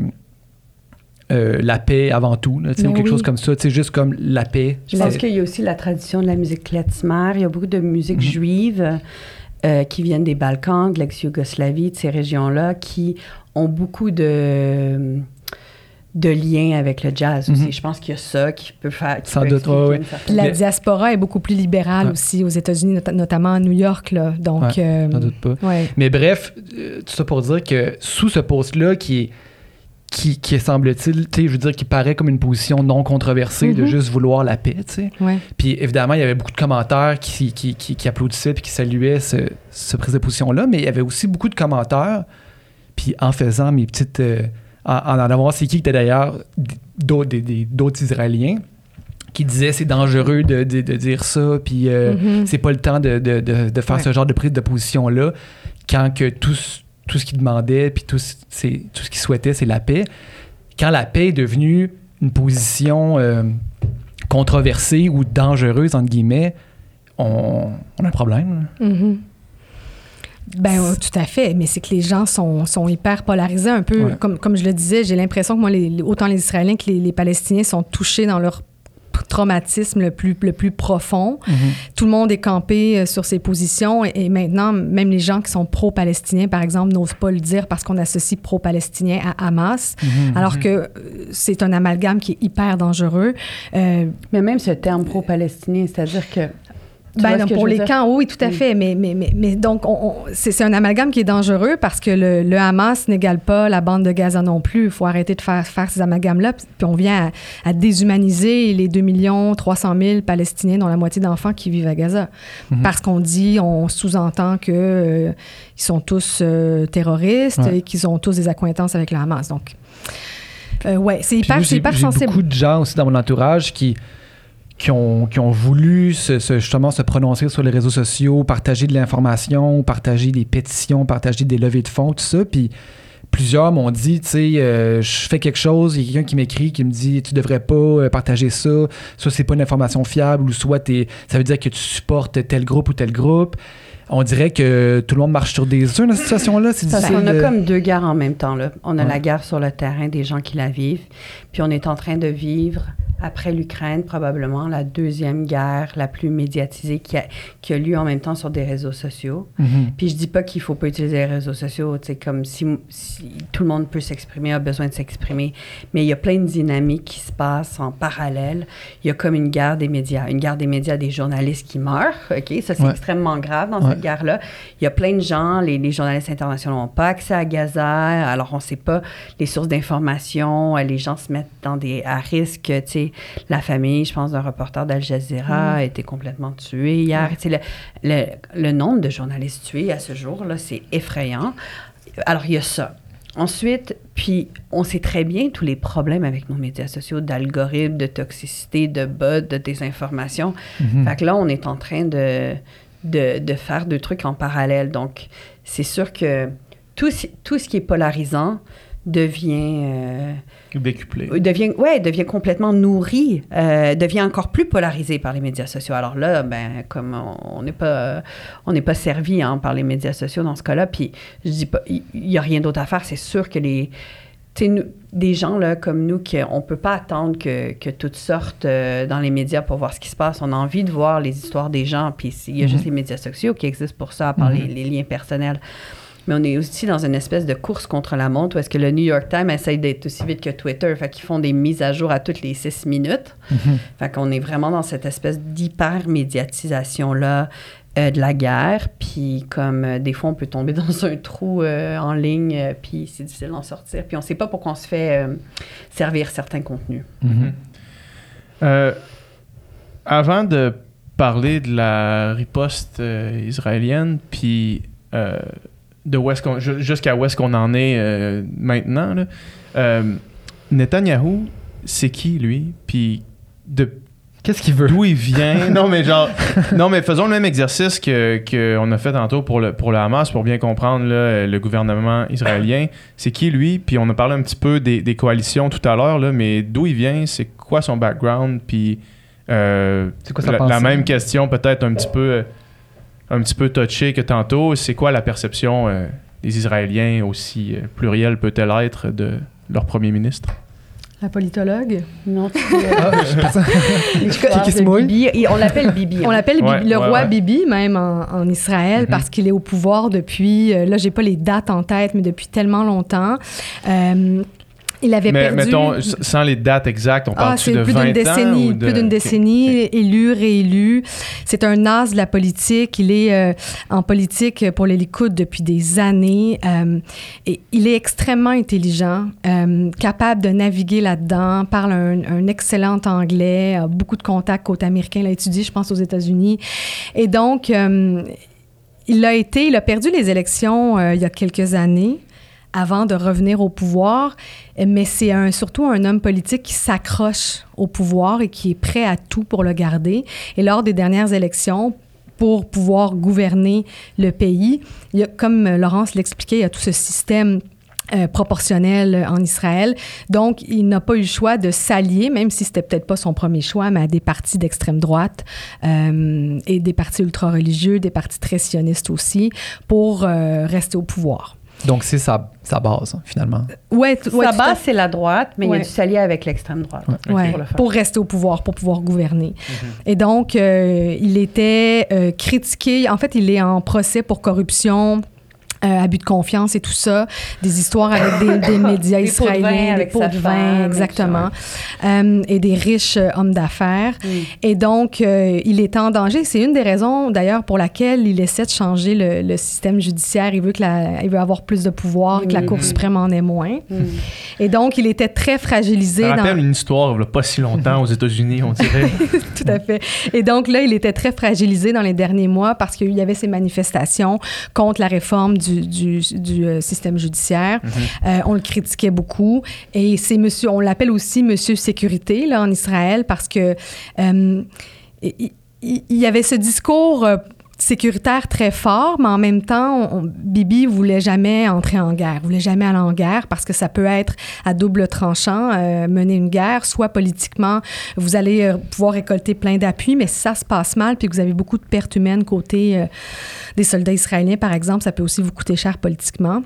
euh, la paix avant tout, là, ou quelque oui. chose comme ça, juste comme la paix. Je pense qu'il y a aussi la tradition de la musique klezmer. Il y a beaucoup de musique juive euh, qui viennent des Balkans, de l'ex-Yougoslavie, de ces régions-là, qui ont beaucoup de, de liens avec le jazz aussi. Mhm. Je pense qu'il y a ça qui peut faire. qui Sans peut doute, une Puis certaine- la diaspora est beaucoup plus libérale Ouais. aussi aux États-Unis, not- notamment à New York. Là. Donc, Ouais, euh, doute pas. ouais. Mais bref, euh, tout ça pour dire que sous ce post-là, qui est, qui, qui semble-t-il, tu sais, je veux dire, qui paraît comme une position non controversée de Mhm. juste vouloir la paix, tu sais. Ouais. Puis évidemment, il y avait beaucoup de commentaires qui, qui, qui, qui applaudissaient puis qui saluaient ce, ce prise de position-là, mais il y avait aussi beaucoup de commentaires. Puis en faisant mes petites. euh, en, en voir c'est qui qui était d'ailleurs d'autres, Israéliens qui disaient c'est dangereux de, de- de dire ça, puis euh, Mhm. c'est pas le temps de, faire Ouais. ce genre de prise de position-là quand que tout, ce- tout ce qu'ils demandaient puis tout, ce- c'est, tout ce qu'ils souhaitaient, c'est la paix. Quand la paix est devenue une position euh, controversée ou dangereuse, entre guillemets, on, on a un problème. Ben ouais, tout à fait, mais c'est que les gens sont, sont hyper polarisés un peu. Ouais. Comme, comme je le disais, j'ai l'impression que moi, les, autant les Israéliens que les, les Palestiniens sont touchés dans leur traumatisme le plus, le plus profond. Tout le monde est campé euh, sur ses positions et, et maintenant, même les gens qui sont pro-palestiniens, par exemple, n'osent pas le dire parce qu'on associe pro-palestinien à Hamas, alors que euh, c'est un amalgame qui est hyper dangereux. Euh, Mais même ce terme pro-palestinien, c'est-à-dire que. Ben non, pour les dire? camps, oui, tout à Oui. fait. Mais, mais, mais, mais donc, on- on- c'est c'est un amalgame qui est dangereux parce que le, le Hamas n'égale pas la bande de Gaza non plus. Il faut arrêter de faire, faire ces amalgames-là. Puis on vient à, à déshumaniser les 2 300 000 Palestiniens, dont la moitié d'enfants qui vivent à Gaza. Mhm. Parce qu'on dit, on sous-entend que euh, sont tous euh, terroristes Ouais. et qu'ils ont tous des accointances avec le Hamas. Donc, euh, ouais, c'est hyper, j'ai hyper j'ai sensible. beaucoup de gens aussi dans mon entourage qui, qui, ont, qui ont voulu se, se- justement se prononcer sur les réseaux sociaux, partager de l'information, partager des pétitions, partager des levées de fonds, tout ça. Puis, plusieurs m'ont dit, tu sais, euh, je fais quelque chose, il y a quelqu'un qui m'écrit, qui me dit, tu devrais pas euh, partager ça, soit c'est pas une information fiable, ou soit ça veut dire que tu supportes tel groupe ou tel groupe. On dirait que tout le monde marche sur des œufs dans cette situation-là. C'est difficile. qu'on a de- comme deux guerres en même temps. Là. On a Ouais. la guerre sur le terrain des gens qui la vivent, puis on est en train de vivre, après l'Ukraine, probablement la deuxième guerre la plus médiatisée qui a, qui a lieu en même temps sur des réseaux sociaux. Mhm. Puis je dis pas qu'il faut pas utiliser les réseaux sociaux, tu sais, comme si, si tout le monde peut s'exprimer, a besoin de s'exprimer, mais il y a plein de dynamiques qui se passent en parallèle. Il y a comme une guerre des médias, une guerre des médias des journalistes qui meurent, OK? Ça, c'est Ouais. extrêmement grave dans Ouais. cette guerre-là. Il y a plein de gens, les, les journalistes internationaux n'ont pas accès à Gaza, alors on sait pas les sources d'information, euh, les gens se mettent dans des, à risque, tu sais, la famille, je pense, d'un reporter d'Al Jazeera a été complètement tué hier. Le, le, le nombre de journalistes tués à ce jour, là, c'est effrayant. Alors, il y a ça. Ensuite, puis on sait très bien tous les problèmes avec nos médias sociaux, d'algorithmes, de toxicité, de bots, de désinformation. Mhm. Fait que là, on est en train de, de, de faire deux trucs en parallèle. Donc, c'est sûr que tout, ce- tout ce qui est polarisant devient... euh, Décuplé. devient, ouais, devient complètement nourri, euh, devient encore plus polarisé par les médias sociaux. Alors là, ben, comme on n'est pas, on n'est pas servi hein, par les médias sociaux dans ce cas-là, puis je dis pas, il n'y a rien d'autre à faire. C'est sûr que les, nous- des gens là, comme nous, qui, on peut pas attendre que, que tout sorte euh, dans les médias pour voir ce qui se passe. On a envie de voir les histoires des gens, puis il y a Mhm. juste les médias sociaux qui existent pour ça, à part les, Mhm. les liens personnels. Mais on est aussi dans une espèce de course contre la montre où est-ce que le New York Times essaye d'être aussi vite que Twitter. Fait qu'ils font des mises à jour à toutes les six minutes. Mhm. Fait qu'on est vraiment dans cette espèce d'hyper-médiatisation-là euh, de la guerre. Puis comme euh, des fois, on peut tomber dans un trou euh, en ligne, euh, puis c'est difficile d'en sortir. Puis on sait pas pourquoi on se fait euh, servir certains contenus. Mhm. Euh, avant de parler de la riposte euh, israélienne, puis euh, de où est-ce qu'on, ju- jusqu'à où est-ce qu'on en est euh, maintenant, là, euh, Netanyahou, c'est qui lui? Puis de Qu'est-ce qu'il veut? d'où il vient? non, mais genre, non, mais faisons le même exercice que qu'on a fait tantôt pour le, pour le Hamas pour bien comprendre là, le gouvernement israélien. C'est qui lui? Puis on a parlé un petit peu des, des coalitions tout à l'heure, là, mais d'où il vient? C'est quoi son background? Puis euh, C'est quoi sa la, pensée? la même question, peut-être un petit peu euh, un petit peu touchée que tantôt. C'est quoi la perception euh, des Israéliens, aussi euh, plurielle peut-elle être, de leur premier ministre? La politologue? Non, Ah, je mouille? Bibi, et on l'appelle Bibi. On hein. l'appelle Ouais, Bibi- le ouais, roi ouais. Bibi, même en, en Israël, Mhm. parce qu'il est au pouvoir depuis, euh, là, j'ai pas les dates en tête, mais depuis tellement longtemps. Euh, il avait Mais perdu... mettons, sans les dates exactes, on Ah, c'est de plus 20 d'une ans décennie, ou de- plus d'une décennie, ok. élu, réélu. C'est un as de la politique. Il est euh, en politique pour Likoud depuis des années. Euh, et il est extrêmement intelligent, euh, capable de naviguer là-dedans, parle un, un excellent anglais, a beaucoup de contacts côté américain, l'a étudié, je pense, aux États-Unis. Et donc, il a été, il a perdu les élections il y a quelques années avant de revenir au pouvoir, mais c'est surtout un homme politique qui s'accroche au pouvoir et qui est prêt à tout pour le garder. Et lors des dernières élections, pour pouvoir gouverner le pays, comme Laurence l'expliquait, il y a tout ce système euh, proportionnel en Israël. Donc, il n'a pas eu le choix de s'allier, même si c'était peut-être pas son premier choix, mais à des partis d'extrême droite euh, et des partis ultra-religieux, des partis très sionistes aussi, pour euh, rester au pouvoir. Donc, c'est sa, sa base, finalement. Ouais, t- ouais, Sa base, c'est la droite, mais il a dû s'allier avec l'extrême droite. Ouais, pour le faire. pour rester au pouvoir, pour pouvoir gouverner. Mhm. Et donc, euh, il était euh, critiqué. En fait, il est en procès pour corruption. Euh, abus de confiance et tout ça, des histoires avec des, des médias Des pots de vin israéliens, des avec pots sa de femme vin, et exactement, Euh, et des riches euh, hommes d'affaires. Mm. Et donc, euh, il est en danger. C'est une des raisons, d'ailleurs, pour laquelle il essaie de changer le, le système judiciaire. Il veut, que la, il veut avoir plus de pouvoir, que la Cour Mhm. suprême en ait moins. Mm. Et donc, il était très fragilisé Ça dans... rappelle une histoire, il y a pas si longtemps, aux États-Unis, on dirait. Tout à fait. Et donc là, il était très fragilisé dans les derniers mois parce qu'il y avait ces manifestations contre la réforme du, du, du, euh, système judiciaire. Euh, on le critiquait beaucoup. Et c'est monsieur, on l'appelle aussi Monsieur Sécurité là, en Israël parce que euh, il y avait ce discours. Sécuritaire très fort, mais en même temps, Bibi voulait jamais entrer en guerre, voulait jamais aller en guerre parce que ça peut être à double tranchant, euh, mener une guerre, soit politiquement, vous allez euh, pouvoir récolter plein d'appui, mais si ça se passe mal, puis que vous avez beaucoup de pertes humaines côté euh, des soldats israéliens, par exemple, ça peut aussi vous coûter cher politiquement.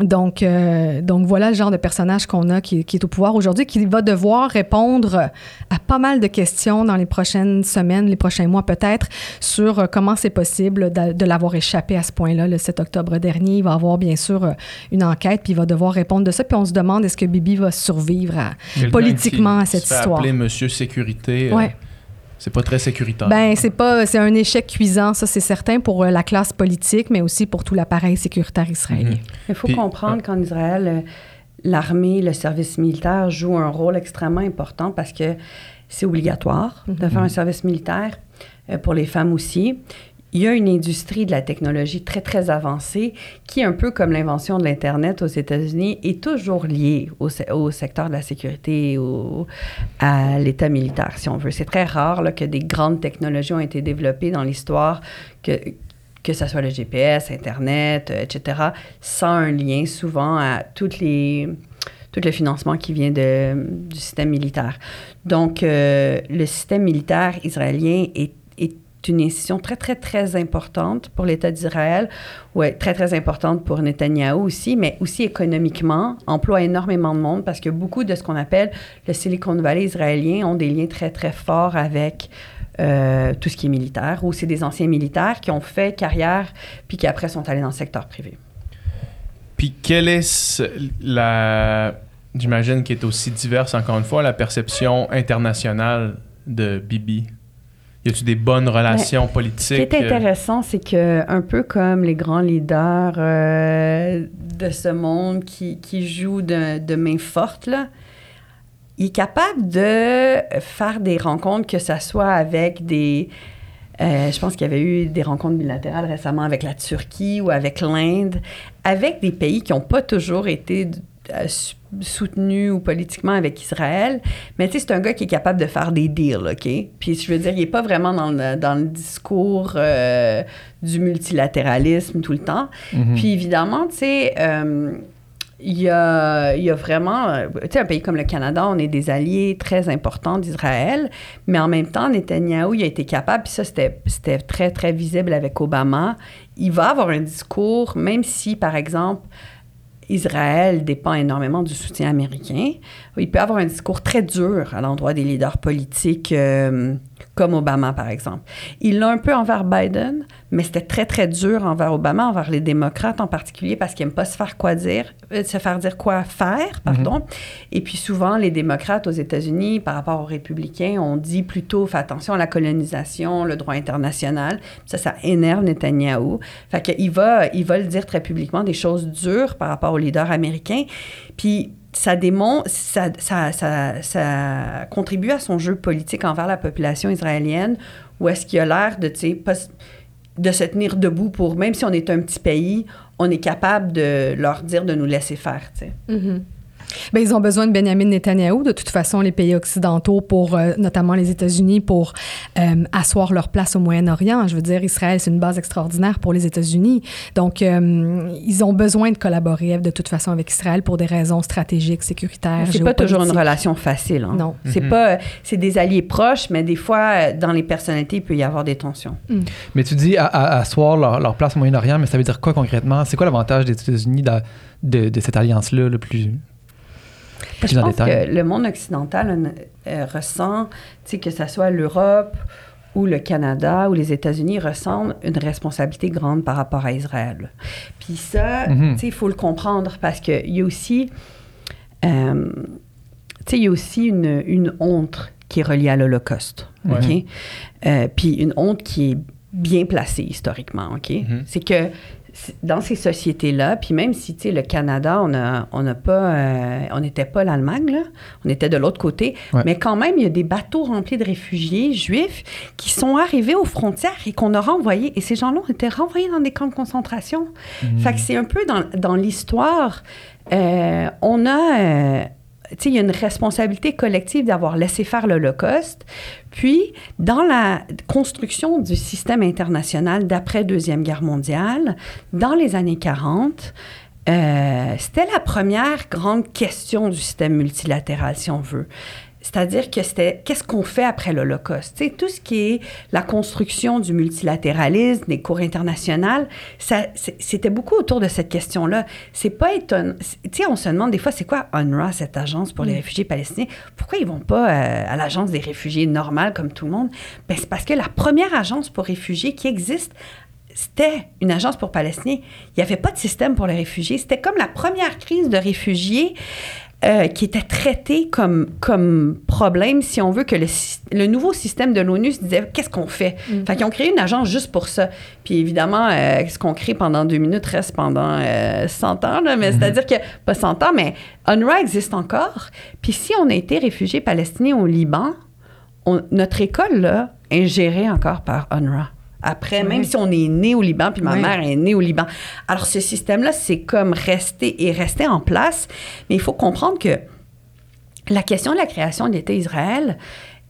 Donc, euh, donc voilà le genre de personnage qu'on a qui, qui est au pouvoir aujourd'hui, qui va devoir répondre à pas mal de questions dans les prochaines semaines, les prochains mois peut-être, sur euh, comment c'est possible de, de l'avoir échappé à ce point-là le 7 octobre dernier. Il va avoir bien sûr euh, une enquête, puis il va devoir répondre de ça. Puis on se demande est-ce que Bibi va survivre à- politiquement à cette se fait histoire. appeler Monsieur Sécurité. euh, Ouais. C'est pas très sécuritaire. Ben, c'est pas, c'est un échec cuisant, ça c'est certain pour euh, la classe politique, mais aussi pour tout l'appareil sécuritaire israélien. Mhm. Il faut Puis- comprendre qu'en Israël, euh, l'armée, le service militaire joue un rôle extrêmement important parce que c'est obligatoire de faire un service militaire, euh, pour les femmes aussi. Il y a une industrie de la technologie très, très avancée qui, un peu comme l'invention de l'Internet aux États-Unis, est toujours liée au, se- au secteur de la sécurité, au, à l'État militaire, si on veut. C'est très rare que des grandes technologies ont été développées dans l'histoire, que, que ce soit le GPS, Internet, euh, etc., sans un lien souvent à tout le financement qui vient du système militaire. Donc, euh, le système militaire israélien est une institution très, très, très importante pour l'État d'Israël, ouais, très, très importante pour Netanyahou aussi, mais aussi économiquement, emploie énormément de monde parce que beaucoup de ce qu'on appelle le Silicon Valley israélien ont des liens très, très forts avec euh, tout ce qui est militaire, ou c'est des anciens militaires qui ont fait carrière puis qui après sont allés dans le secteur privé. Puis quelle est la. J'imagine qu'elle est aussi diverse, encore une fois, la perception internationale de Bibi? Y a-tu des bonnes relations Ce qui politiques? est euh, intéressant, c'est que un peu comme les grands leaders euh, de ce monde qui, qui jouent de, de main forte, là, il est capable de faire des rencontres, que ce soit avec des... euh, je pense qu'il y avait eu des rencontres bilatérales récemment avec la Turquie ou avec l'Inde, avec des pays qui n'ont pas toujours été euh, soutenus ou politiquement avec Israël. Mais tu sais, c'est un gars qui est capable de faire des deals, OK? Puis je veux dire, il n'est pas vraiment dans le, dans le discours euh, du multilatéralisme tout le temps. Mhm. Puis évidemment, tu sais, euh, il y a, il y a vraiment, tu sais, un pays comme le Canada, on est des alliés très importants d'Israël, mais en même temps, Netanyahou, il a été capable, puis ça, c'était c'était très, très visible avec Obama, il va avoir un discours, même si, par exemple, Israël dépend énormément du soutien américain. Il peut avoir un discours très dur à l'endroit des leaders politiques euh, comme Obama, par exemple. Il l'a un peu envers Biden, mais c'était très, très dur envers Obama, envers les démocrates en particulier, parce qu'ils n'aiment pas se faire quoi dire, euh, se faire dire quoi faire, pardon. Et puis souvent, les démocrates aux États-Unis, par rapport aux républicains, on dit plutôt, fais attention à la colonisation, le droit international. Ça, ça énerve Netanyahou. Fait qu'il va, il va le dire très publiquement, des choses dures par rapport aux leaders américains. Puis ça démontre, ça, ça, ça, ça contribue à son jeu politique envers la population israélienne, où est-ce qu'il a l'air de, de se tenir debout pour, même si on est un petit pays, on est capable de leur dire de nous laisser faire, tu sais. Ben, ils ont besoin de Benjamin Netanyahou, de toute façon, les pays occidentaux, pour, euh, notamment les États-Unis, pour euh, asseoir leur place au Moyen-Orient. Je veux dire, Israël, c'est une base extraordinaire pour les États-Unis. Donc, euh, ils ont besoin de collaborer de toute façon avec Israël pour des raisons stratégiques, sécuritaires, C'est pas toujours une relation facile. Hein. Non. C'est Mhm. pas, c'est des alliés proches, mais des fois, dans les personnalités, il peut y avoir des tensions. Mais tu dis à, à- asseoir leur, leur place au Moyen-Orient, mais ça veut dire quoi concrètement? C'est quoi l'avantage des États-Unis de, de- de cette alliance-là le plus, plus Je en pense que le monde occidental euh, ressent, que ce soit l'Europe ou le Canada ou les États-Unis ressentent une responsabilité grande par rapport à Israël. Puis ça, Mhm. sais, il faut le comprendre parce qu'il y a aussi, euh, il y a aussi une, une honte qui est reliée à l'Holocauste. Ouais. OK? Euh, puis une honte qui est bien placée historiquement. OK? Mhm. C'est que dans ces sociétés-là, puis même si, tu sais, le Canada, on a, on n'a pas, euh, on n'était pas l'Allemagne, là, on était de l'autre côté, Ouais. mais quand même, il y a des bateaux remplis de réfugiés juifs qui sont arrivés aux frontières et qu'on a renvoyés, et ces gens-là ont été renvoyés dans des camps de concentration. Fait que c'est un peu dans, dans l'histoire, euh, on a... euh, il y a une responsabilité collective d'avoir laissé faire l'Holocauste. Puis, dans la construction du système international d'après Deuxième Guerre mondiale, dans les années 40, euh, c'était la première grande question du système multilatéral, si on veut. C'est-à-dire que c'était qu'est-ce qu'on fait après l'Holocauste? Tu sais, tout ce qui est la construction du multilatéralisme, des cours internationales, c'était beaucoup autour de cette question-là. C'est pas étonnant. On se demande des fois, c'est quoi UNRWA, cette agence pour les réfugiés palestiniens? Pourquoi ils vont pas euh, à l'agence des réfugiés normale comme tout le monde? Ben, c'est parce que la première agence pour réfugiés qui existe, c'était une agence pour Palestiniens. Il n'y avait pas de système pour les réfugiés. C'était comme la première crise de réfugiés euh, qui était traitée comme, comme problème, si on veut, que le, le nouveau système de l'ONU se disait qu'est-ce qu'on fait? Fait qu'ils ont créé une agence juste pour ça. Puis évidemment, euh, ce qu'on crée pendant deux minutes reste pendant euh, 100 ans, là, mais c'est-à-dire que, pas 100 ans, mais UNRWA existe encore. Puis si on a été réfugié palestinien au Liban, on- notre école, là, est gérée encore par UNRWA. Après, même si on est né au Liban, puis ma Oui. mère est née au Liban. Alors, ce système-là, c'est comme resté et resté en place. Mais il faut comprendre que la question de la création de l'État Israël,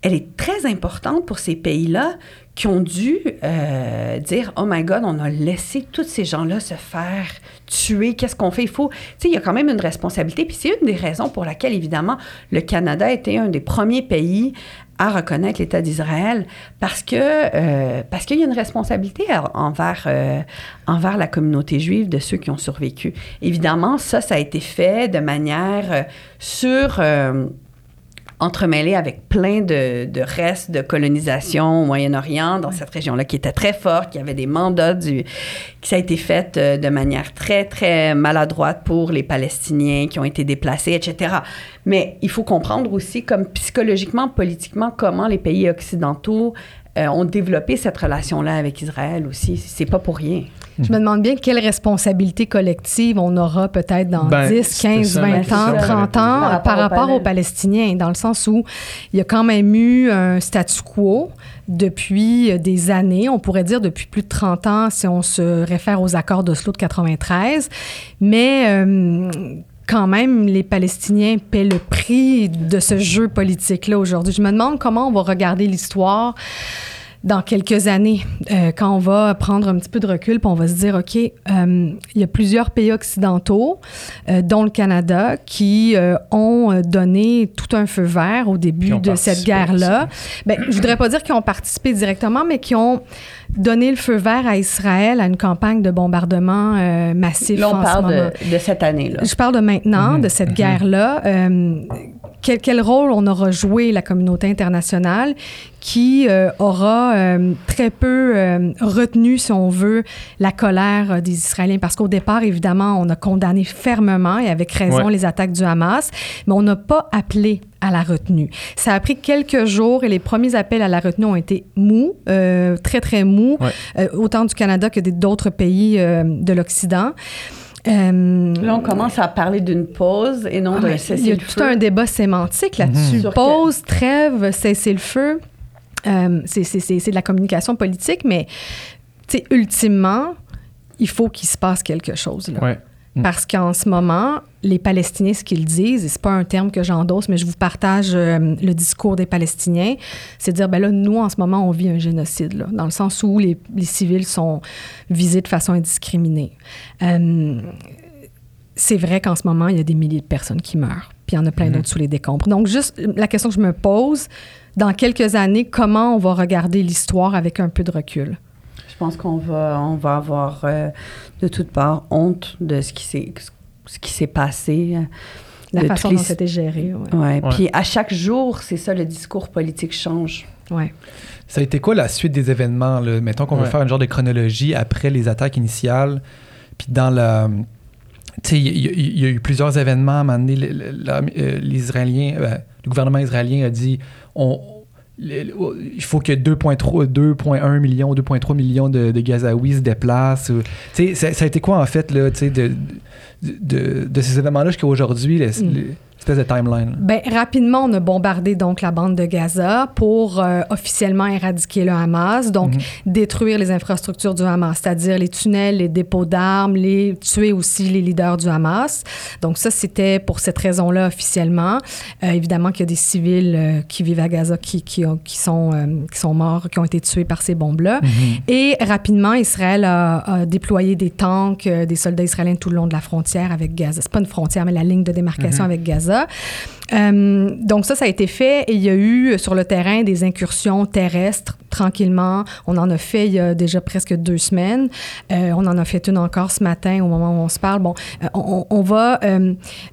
elle est très importante pour ces pays-là qui ont dû euh, dire Oh my God, on a laissé tous ces gens-là se faire tuer. Qu'est-ce qu'on fait? Il faut. Tu sais, il y a quand même une responsabilité. Puis c'est une des raisons pour laquelle, évidemment, le Canada était un des premiers pays à reconnaître l'État d'Israël parce que euh, parce qu'il y a une responsabilité envers euh, envers la communauté juive de ceux qui ont survécu. Évidemment, ça, ça a été fait de manière euh, sur entremêlé avec plein de, de restes de colonisation au Moyen-Orient, dans cette région-là, qui était très forte, qui avait des mandats, du, qui ça a été fait euh, de manière très, très maladroite pour les Palestiniens qui ont été déplacés, etc. Mais il faut comprendre aussi, comme psychologiquement, politiquement, comment les pays occidentaux euh, ont développé cette relation-là avec Israël aussi. C'est pas pour rien. Je me demande bien quelle responsabilité collective on aura peut-être dans Ben, 10, c'était 15, ça ma 20 question, ans, j'allais 30 poser. ans Par rapport par aux rapport aux Palestiniens. Palestiniens, dans le sens où il y a quand même eu un statu quo depuis euh, des années, on pourrait dire depuis plus de 30 ans si on se réfère aux accords d'Oslo de 93, mais euh, quand même, les Palestiniens paient le prix de ce jeu politique-là aujourd'hui. Je me demande comment on va regarder l'histoire dans quelques années, euh, quand on va prendre un petit peu de recul, puis on va se dire, OK, euh, il y a plusieurs pays occidentaux, euh, dont le Canada, qui euh, ont donné tout un feu vert au début de cette guerre-là. Ben, je voudrais pas dire qu'ils ont participé directement, mais qui ont donné le feu vert à Israël à une campagne de bombardement euh, massif Là, on en ce parle moment. de, de cette année-là. Je parle de maintenant, Mhm, de cette mhm. guerre-là. Euh, quel, quel rôle on aura joué, la communauté internationale, qui euh, aura euh, très peu euh, retenu, si on veut, la colère des Israéliens. Parce qu'au départ, évidemment, on a condamné fermement et avec raison Ouais. les attaques du Hamas, mais on n'a pas appelé à la retenue. Ça a pris quelques jours et les premiers appels à la retenue ont été mous, euh, très, très mous, Ouais. euh, autant du Canada que des- d'autres pays euh, de l'Occident. Euh, Là, on commence à parler d'une pause et non ah, d'un mais il y a cessez-le-feu. tout un débat sémantique là-dessus. Que- Pause, trêve, cesser le feu. Euh, c'est- de la communication politique, mais ultimement, il faut qu'il se passe quelque chose. Là. Ouais. Mm. Parce qu'en ce moment, les Palestiniens, ce qu'ils disent, et c'est pas un terme que j'endosse, mais je vous partage euh, le discours des Palestiniens, c'est de dire, ben là, nous, en ce moment, on vit un génocide, là, dans le sens où les, les civils sont visés de façon indiscriminée. Euh, c'est vrai qu'en ce moment, il y a des milliers de personnes qui meurent, puis il y en a plein d'autres sous les décombres. Donc, juste la question que je me pose, dans quelques années, comment on va regarder l'histoire avec un peu de recul? Je pense qu'on va, on va avoir euh, de toutes parts honte de ce qui s'est, ce qui s'est passé. La de façon dont les- c'était géré, ouais. Ouais. Ouais. Puis à chaque jour, c'est ça, le discours politique change. ouais. Ça a été quoi la suite des événements? Là? Mettons qu'on Ouais. veut faire une genre de chronologie après les attaques initiales. Puis dans la. Il y, a- il y a eu plusieurs événements. À un moment donné, le- euh, euh, le gouvernement israélien a dit on, le- il faut que 2,3 2,1 millions, 2,3 millions de, de Gazaouis se déplacent. ça, ça a été quoi en fait là, de, de, de- ces événements-là jusqu'à aujourd'hui? Mm. Espèce de timeline. Ben, rapidement, on a bombardé donc la bande de Gaza pour euh, officiellement éradiquer le Hamas, donc Mhm. détruire les infrastructures du Hamas, c'est-à-dire les tunnels, les dépôts d'armes, les tuer aussi les leaders du Hamas. Donc ça, c'était pour cette raison-là officiellement. Euh, évidemment qu'il y a des civils euh, qui vivent à Gaza qui, qui, ont- qui sont, qui sont morts, qui ont été tués par ces bombes-là. Mhm. Et rapidement, Israël a, a déployé des tanks, des soldats israéliens tout le long de la frontière avec Gaza. C'est pas une frontière, mais la ligne de démarcation avec Gaza. Euh, donc ça, ça a été fait et il y a eu sur le terrain des incursions terrestres tranquillement. On en a fait il y a déjà presque deux semaines. Euh, on en a fait une encore ce matin au moment où on se parle. Bon, euh, on, va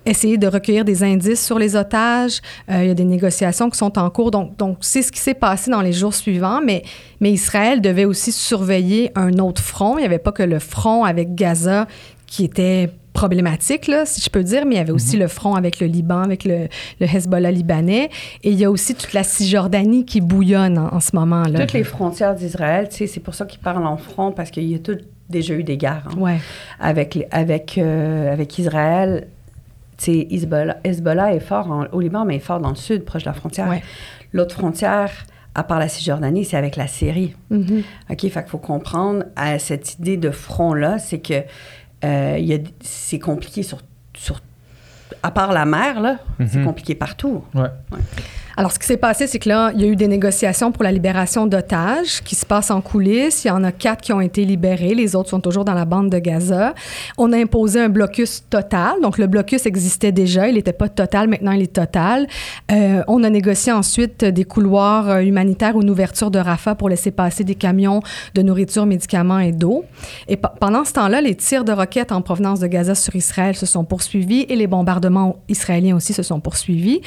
essayer de recueillir des indices sur les otages. Il y a des négociations qui sont en cours. Donc, c'est ce qui s'est passé dans les jours suivants. Mais Israël devait aussi surveiller un autre front. Il n'y avait pas que le front avec Gaza qui était problématique, là, si je peux dire, mais il y avait aussi le front avec le Liban, avec le, le Hezbollah libanais, et il y a aussi toute la Cisjordanie qui bouillonne en, en ce moment. Là. Toutes les frontières d'Israël, tu sais, c'est pour ça qu'ils parlent en front, parce qu'il y a tout déjà eu des guerres hein. Ouais. avec, avec, euh, avec Israël. Tu sais, Hezbollah, Hezbollah est fort en- au Liban, mais est fort dans le sud, proche de la frontière. Ouais. L'autre frontière, à part la Cisjordanie, c'est avec la Syrie. Mhm. OK, fait qu'il faut comprendre à cette idée de front-là, c'est que euh, c'est compliqué sur, sur. À part la mer, là, c'est Mhm. compliqué partout. Ouais. Alors, ce qui s'est passé, c'est que là, il y a eu des négociations pour la libération d'otages qui se passent en coulisses. Il y en a quatre qui ont été libérés. Les autres sont toujours dans la bande de Gaza. On a imposé un blocus total. Donc, le blocus existait déjà. Il n'était pas total. Maintenant, il est total. Euh, on a négocié ensuite des couloirs euh, humanitaires ou une ouverture de Rafah pour laisser passer des camions de nourriture, médicaments et d'eau. Et pe- pendant ce temps-là, les tirs de roquettes en provenance de Gaza sur Israël se sont poursuivis et les bombardements israéliens aussi se sont poursuivis.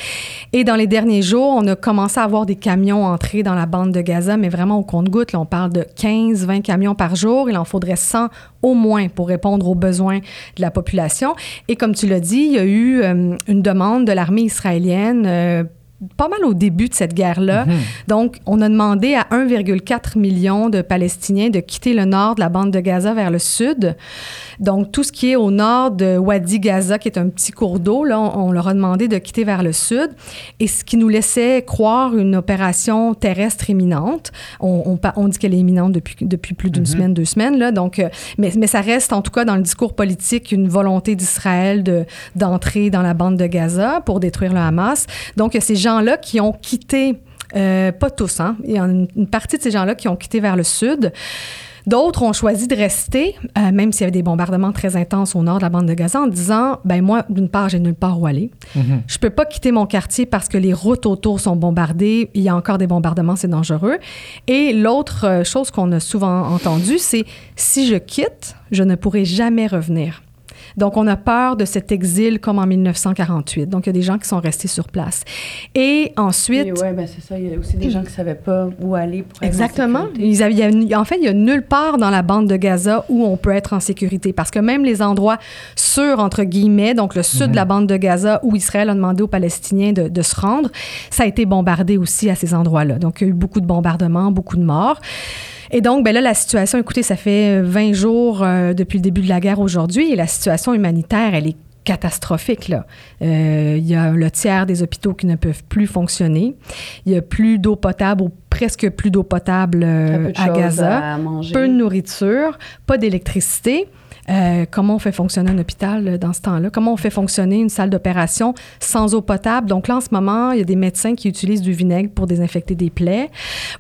Et dans les derniers jours, on a commencé à avoir des camions entrés dans la bande de Gaza, mais vraiment au compte-gouttes. Là, on parle de 15, 20 camions par jour. Il en faudrait 100 au moins pour répondre aux besoins de la population. Et comme tu l'as dit, il y a eu euh, une demande de l'armée israélienne. euh, pas mal au début de cette guerre-là. Donc, on a demandé à 1,4 million de Palestiniens de quitter le nord de la bande de Gaza vers le sud. Donc, tout ce qui est au nord de Wadi Gaza, qui est un petit cours d'eau, là, on, on leur a demandé de quitter vers le sud. Et ce qui nous laissait croire une opération terrestre imminente. On, on pa- on dit qu'elle est imminente depuis, depuis plus d'une semaine, deux semaines. Là, donc, euh, mais, mais ça reste, en tout cas, dans le discours politique, une volonté d'Israël de, d'entrer dans la bande de Gaza pour détruire le Hamas. Donc, ces gens-là qui ont quitté, euh, pas tous, hein, il y a une, partie de ces gens-là qui ont quitté vers le sud. D'autres ont choisi de rester, euh, même s'il y avait des bombardements très intenses au nord de la bande de Gaza, en disant ben moi, d'une part, j'ai nulle part où aller. Mhm. Je peux pas quitter mon quartier parce que les routes autour sont bombardées. Il y a encore des bombardements, c'est dangereux. Et l'autre euh, chose qu'on a souvent entendue, c'est si je quitte, je ne pourrai jamais revenir. Donc, on a peur de cet exil comme en 1948. Donc, il y a des gens qui sont restés sur place. Et ensuite, Oui, ben c'est ça. Il y a aussi des gens qui ne savaient pas où aller pour être en Exactement. sécurité. Ils avaient- il y a- en fait, il y a nulle part dans la bande de Gaza où on peut être en sécurité parce que même les endroits sûrs, entre guillemets, donc le sud de la bande de Gaza où Israël a demandé aux Palestiniens de, de se rendre, ça a été bombardé aussi à ces endroits-là. Donc, il y a eu beaucoup de bombardements, beaucoup de morts. Et donc, ben là, la situation, écoutez, ça fait euh, 20 jours euh, depuis le début de la guerre aujourd'hui et la situation humanitaire, elle est catastrophique. Là. Euh, il y a le tiers des hôpitaux qui ne peuvent plus fonctionner. Il y a plus d'eau potable ou presque plus d'eau potable euh, peu à Gaza. à. Peu de nourriture, pas d'électricité. Euh, comment on fait fonctionner un hôpital dans ce temps-là? Comment on fait fonctionner une salle d'opération sans eau potable? Donc là, en ce moment, il y a des médecins qui utilisent du vinaigre pour désinfecter des plaies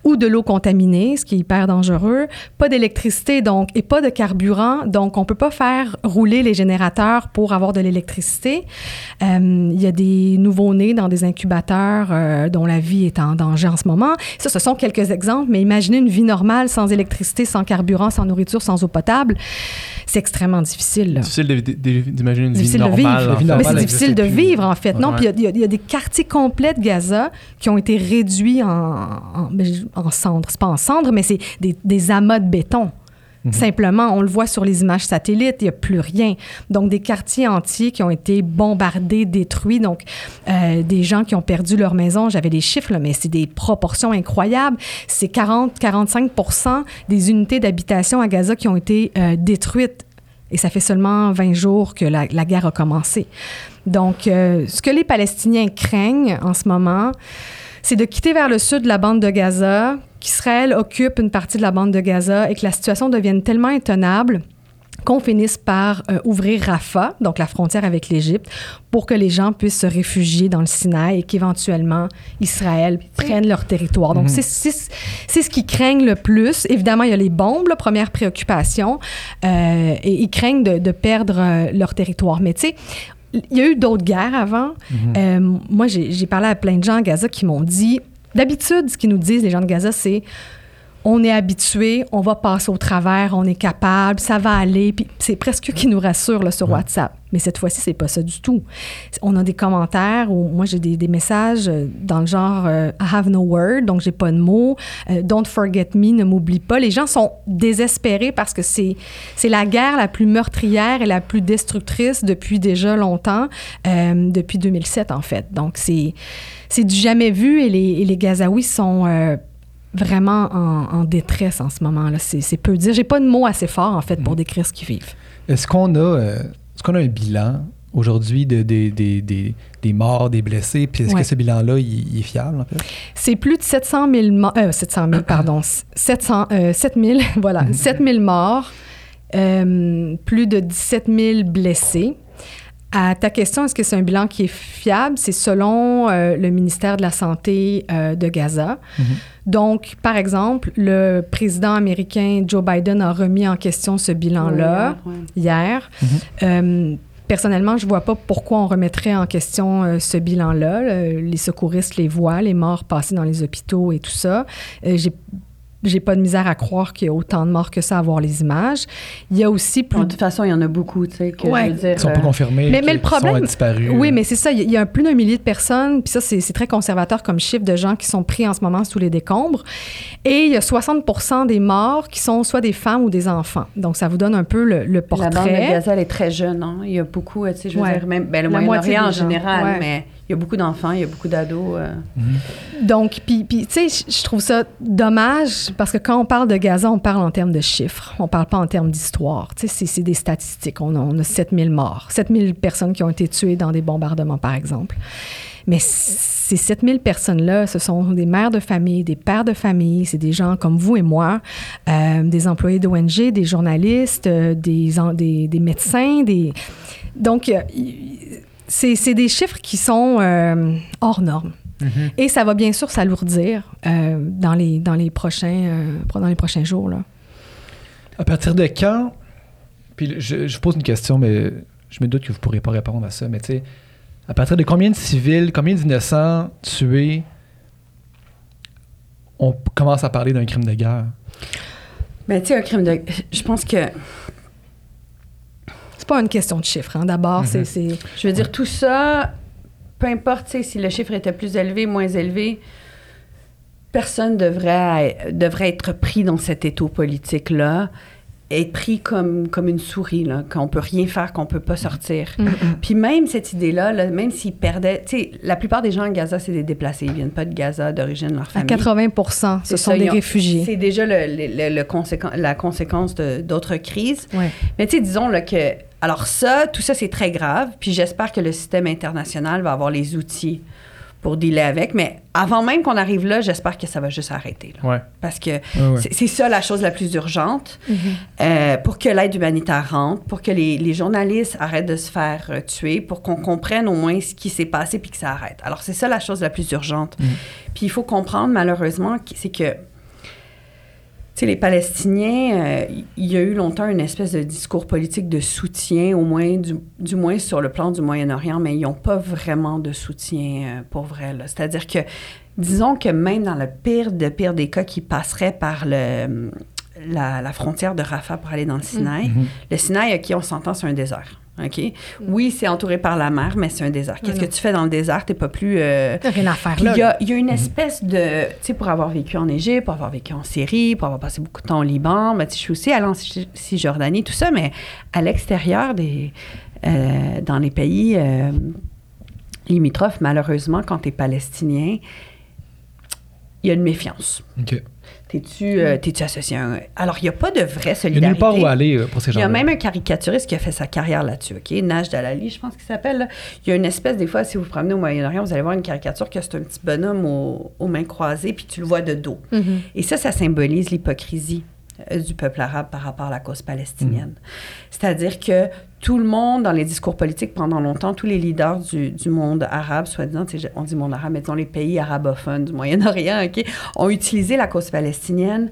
ou de l'eau contaminée, ce qui est hyper dangereux. Pas d'électricité, donc, et pas de carburant. Donc, on peut pas faire rouler les générateurs pour avoir de l'électricité. Euh, il y a des nouveaux-nés dans des incubateurs euh, dont la vie est en danger en ce moment. Ça, ce sont quelques exemples, mais imaginez une vie normale sans électricité, sans carburant, sans nourriture, sans eau potable. Extrêmement difficile. là. Difficile de- de- d'imaginer une vie Difficile de normale. vivre. vie fait. Mais normale c'est difficile de plus. vivre, en fait. Non, Ouais. puis il y a- y, y des quartiers complets de Gaza qui ont été réduits en, en, ben, en cendres. C'est pas en cendres, mais c'est des, des amas de béton. Simplement, on le voit sur les images satellites, il n'y a plus rien. Donc, des quartiers entiers qui ont été bombardés, détruits. Donc, euh, des gens qui ont perdu leur maison. J'avais des chiffres, là, mais c'est des proportions incroyables. C'est 40-45% des unités d'habitation à Gaza qui ont été euh, détruites. Et ça fait seulement 20 jours que la, guerre a commencé. Donc, euh, ce que les Palestiniens craignent en ce moment, c'est de quitter vers le sud la bande de Gaza, qu'Israël occupe une partie de la bande de Gaza et que la situation devienne tellement intenable qu'on finisse par euh, ouvrir Rafah, donc la frontière avec l'Égypte, pour que les gens puissent se réfugier dans le Sinaï et qu'éventuellement Israël prenne leur territoire. Donc, c'est c'est ce qu'ils craignent le plus. Évidemment, il y a les bombes, la première préoccupation, euh, et ils craignent de, de perdre euh, leur territoire. Mais tu sais, il y a eu d'autres guerres avant. Euh, moi, j'ai j'ai parlé à plein de gens à Gaza qui m'ont dit, d'habitude, ce qu'ils nous disent, les gens de Gaza, c'est on est habitué, on va passer au travers, on est capable, ça va aller. Puis c'est presque eux qui nous rassurent là, sur WhatsApp. Mais cette fois-ci, c'est pas ça du tout. On a des commentaires où moi j'ai des, des messages euh, dans le genre euh, I have no word, donc j'ai pas de mots. Euh, Don't forget me, ne m'oublie pas. Les gens sont désespérés parce que c'est c'est la guerre la plus meurtrière et la plus destructrice depuis déjà longtemps, euh, depuis 2007 en fait. Donc c'est c'est du jamais vu et les, et les Gazaouis sont vraiment en, en détresse en ce moment-là. C'est c'est peu dire. J'ai pas de mots assez forts, en fait, pour décrire ce qu'ils vivent. Est-ce qu'on a, euh, est-ce qu'on a un bilan aujourd'hui de, des- des- des- des morts, des blessés? Puis est-ce Ouais. que ce bilan-là, il, il est fiable, en fait? C'est plus de 700 000 morts. Euh, 700 000, pardon. 700, euh, 7 000, voilà. 7 000 morts, euh, plus de 17 000 blessés. À ta question, est-ce que c'est un bilan qui est fiable? C'est selon euh, le ministère de la Santé euh, de Gaza. Donc, par exemple, le président américain Joe Biden a remis en question ce bilan-là hier. Euh, personnellement, je vois pas pourquoi on remettrait en question euh, ce bilan-là. Le- les secouristes les voient, les morts passés dans les hôpitaux et tout ça. Euh, j'ai j'ai pas de misère à croire qu'il y a autant de morts que ça à voir les images. Il y a aussi plus Bon, de toute façon, il y en a beaucoup, tu sais, que Ouais. je veux dire... Ils sont pas euh, confirmés. mais- mais le problème- sont disparus. Oui, mais c'est ça. Il y a- plus d'un millier de personnes, puis ça, c'est très conservateur comme chiffre de gens qui sont pris en ce moment sous les décombres. Et il y a 60% des morts qui sont soit des femmes ou des enfants. Donc, ça vous donne un peu le, le La bande de portrait. Gaza, elle est très jeune. Hein? Il y a beaucoup, euh, tu sais, je veux Ouais. dire, même ben, le La moitié Moyen-Orient en gens, général, ouais. mais il y a beaucoup d'enfants, il y a beaucoup d'ados. euh. Donc, puis, tu sais, je- trouve ça dommage parce que quand on parle de Gaza, on parle en termes de chiffres. On parle pas en termes d'histoire. Tu sais, c'est- des statistiques. On a, on a 7000 morts, 7000 personnes qui ont été tuées dans des bombardements, par exemple. Mais ces 7000 personnes-là, ce sont des mères de famille, des pères de famille, c'est des gens comme vous et moi, euh, des employés d'ONG, des journalistes, euh, des, des, des médecins, des... Donc, c'est c'est des chiffres qui sont euh, hors normes. Et ça va bien sûr s'alourdir euh, dans, les, dans, les prochains, euh, dans les prochains jours. Là. À partir de quand, puis je, je vous pose une question, mais je me doute que vous ne pourrez pas répondre à ça, mais tu sais, à partir de combien de civils, combien d'innocents tués on commence à parler d'un crime de guerre? Mais tu sais, un crime de... Je pense que, C'est pas une question de chiffres. hein. D'abord, c'est- c'est... je veux dire, tout ça, peu importe, si le chiffre était plus élevé, moins élevé, personne devrait, devrait être pris dans cet étau politique-là, être pris comme, comme une souris, là, qu'on peut rien faire, qu'on peut pas sortir. Puis même cette idée-là, là, même s'ils perdaient... Tu sais, la plupart des gens à Gaza, c'est des déplacés. Ils viennent pas de Gaza, d'origine de leur À famille. 80 ce sont ça, des ont- réfugiés. C'est déjà le, le- le- le la conséquence de- d'autres crises. Ouais. Mais tu sais, disons là, que. Alors, ça, tout ça, c'est très grave. Puis j'espère que le système international va avoir les outils pour dealer avec. Mais avant même qu'on arrive là, j'espère que ça va juste arrêter. là. Ouais. Parce que Ouais, ouais. c'est- ça la chose la plus urgente. Euh, pour que l'aide humanitaire rentre, pour que les, les journalistes arrêtent de se faire euh, tuer, pour qu'on comprenne au moins ce qui s'est passé puis que ça arrête. Alors, c'est ça la chose la plus urgente. Puis il faut comprendre, malheureusement, que- c'est que sais, les Palestiniens, euh, il y a eu longtemps une espèce de discours politique de soutien, au moins, du, du moins sur le plan du Moyen-Orient, mais ils n'ont pas vraiment de soutien euh, pour vrai. là. C'est-à-dire que, disons que même dans le pire de pire des cas qui passerait par le, la, la frontière de Rafah pour aller dans le Sinaï, le Sinaï, OK, on s'entend, c'est un désert. OK? Oui, c'est entouré par la mer, mais c'est un désert. Qu'est-ce que tu fais dans le désert? T'es pas plus... euh, Il y a rien à faire puis là. il y a, il y a une espèce de. Tu sais, pour avoir vécu en Égypte, pour avoir vécu en Syrie, pour avoir passé beaucoup de temps au Liban, ben, tu sais, je suis aussi allée en Cis- Cisjordanie, tout ça, mais à l'extérieur des. euh, dans les pays euh, limitrophes, malheureusement, quand tu es palestinien, il y a une méfiance. OK. T'es-tu euh, t'es-tu associé à un... Alors, il n'y a pas de vraie Il n'y a solidarité. nulle part où aller euh, pour ces Il y a même un caricaturiste qui a fait sa carrière là-dessus, OK? Naj Dalali, je pense qu'il s'appelle. Il y a une espèce, des fois, si vous vous promenez au Moyen-Orient, vous allez voir une caricature que c'est un petit bonhomme au- aux mains croisées, puis tu le vois de dos. Mhm. Et ça, ça symbolise l'hypocrisie du peuple arabe par rapport à la cause palestinienne. C'est-à-dire que tout le monde, dans les discours politiques pendant longtemps, tous les leaders du, du monde arabe, soi-disant, on dit monde arabe, mais disons les pays arabophones du Moyen-Orient, OK, ont utilisé la cause palestinienne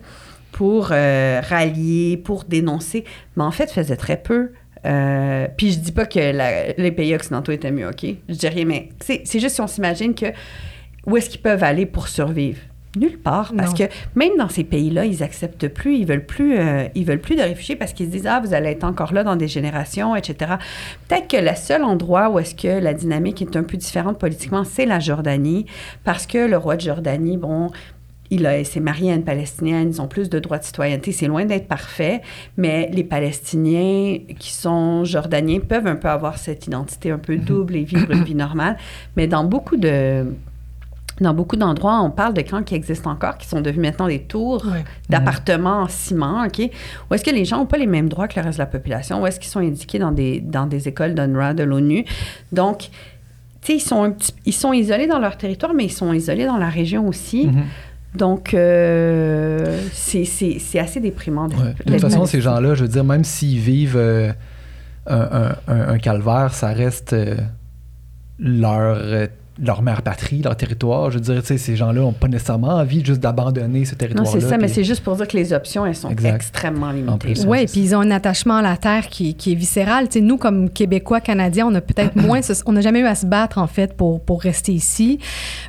pour euh, rallier, pour dénoncer, mais en fait, faisaient très peu. Euh, puis je dis pas que les pays occidentaux étaient mieux, OK? Je dis rien, mais c'est juste si on s'imagine que où est-ce qu'ils peuvent aller pour survivre? Nulle part, parce Non. que même dans ces pays-là, ils acceptent plus, ils veulent plus, euh, ils veulent plus de réfugiés parce qu'ils se disent ah vous allez être encore là dans des générations, etc. Peut-être que le seul endroit où est-ce que la dynamique est un peu différente politiquement, c'est la Jordanie, parce que le roi de Jordanie, bon, il a- s'est marié à une Palestinienne, ils ont plus de droits de citoyenneté. C'est loin d'être parfait, mais les Palestiniens qui sont jordaniens peuvent un peu avoir cette identité un peu double et vivre une vie normale. Mais dans beaucoup de... Dans beaucoup d'endroits, on parle de camps qui existent encore, qui sont devenus maintenant des tours d'appartements en ciment, OK? Où est-ce que les gens n'ont pas les mêmes droits que le reste de la population? Où est-ce qu'ils sont indiqués dans des, dans des écoles d'UNRWA, de l'ONU? Donc, tu sais, ils sont, un petit- ils sont isolés dans leur territoire, mais ils sont isolés dans la région aussi. Mhm. Donc, euh, c'est assez déprimant. de- Ouais. De toute façon, ces gens-là, je veux dire, même s'ils vivent euh, un, un- calvaire, ça reste euh, leur, leur mère patrie, leur territoire. Je veux dire, tu sais, ces gens-là n'ont pas nécessairement envie juste d'abandonner ce Non, territoire-là. c'est ça, mais c'est juste pour dire que les options, elles sont Exact. extrêmement En limitées. Oui, puis ils ont un attachement à la terre qui, qui est viscéral. Tu sais, nous, comme Québécois, Canadiens, on a peut-être moins... ce- on n'a jamais eu à se battre, en fait, pour, pour rester ici.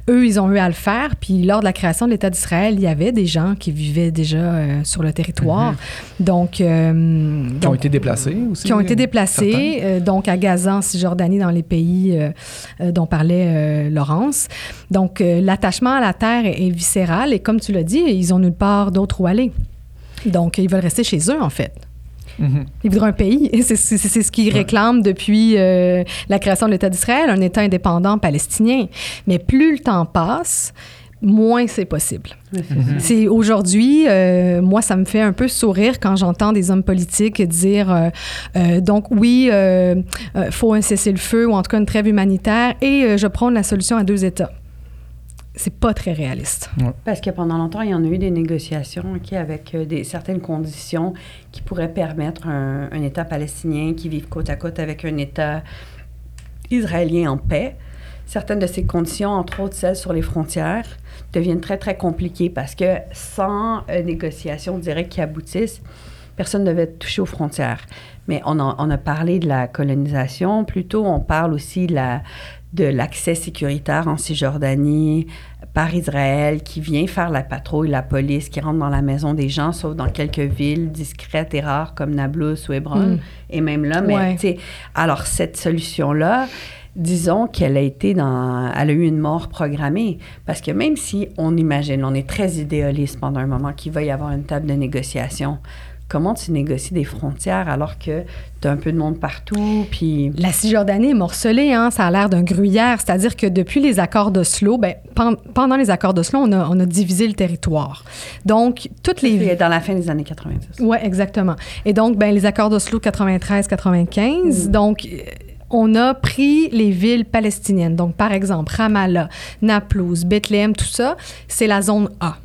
Eux, ils ont eu à le faire. Puis lors de la création de l'État d'Israël, il y avait des gens qui vivaient déjà euh, sur le territoire. Donc... euh. Qui ont été déplacés aussi. qui ont été déplacés, euh, donc à Gaza, en Cisjordanie, dans les pays euh, euh, dont parlait euh, Laurence. Donc, euh, l'attachement à la terre est, est viscéral et comme tu l'as dit, ils ont nulle part d'autre où aller. Donc, ils veulent rester chez eux, en fait. Mhm. Ils voudraient un pays. Et C'est c'est- c'est ce qu'ils réclament depuis euh, la création de l'État d'Israël, un État indépendant palestinien. Mais plus le temps passe, moins c'est possible. Mhm. C'est aujourd'hui, euh, moi, ça me fait un peu sourire quand j'entends des hommes politiques dire euh, euh, donc oui, euh, euh, faut un cessez-le-feu ou en tout cas une trêve humanitaire et euh, je prône la solution à deux États. C'est pas très réaliste. Parce que pendant longtemps, il y en a eu des négociations OK, avec des, certaines conditions qui pourraient permettre un, un État palestinien qui vive côte à côte avec un État israélien en paix. Certaines de ces conditions, entre autres celles sur les frontières, deviennent très, très compliquées parce que sans euh, négociation directe qui aboutisse, personne ne devait toucher aux frontières. Mais on a, on a parlé de la colonisation, plutôt on parle aussi de la- de l'accès sécuritaire en Cisjordanie par Israël qui vient faire la patrouille, la police, qui rentre dans la maison des gens, sauf dans quelques villes discrètes et rares comme Nablus ou Hébron. Mm. Et même là, mais Ouais. tu sais, alors cette solution-là, disons qu'elle a été dans, elle a eu une mort programmée. Parce que même si on imagine, on est très idéaliste pendant un moment qu'il va y avoir une table de négociation, comment tu négocies des frontières alors que tu as un peu de monde partout, puis... La Cisjordanie est morcelée, hein, ça a l'air d'un gruyère. C'est-à-dire que depuis les accords d'Oslo, ben, pen- pendant les accords d'Oslo, on a, on a divisé le territoire. Donc, toutes les C'est dans la fin des années 90. Oui, exactement. Et donc, ben, les accords d'Oslo 93-95, donc, euh, on a pris les villes palestiniennes. Donc, par exemple, Ramallah, Naplouse, Bethléem, tout ça, c'est la zone A.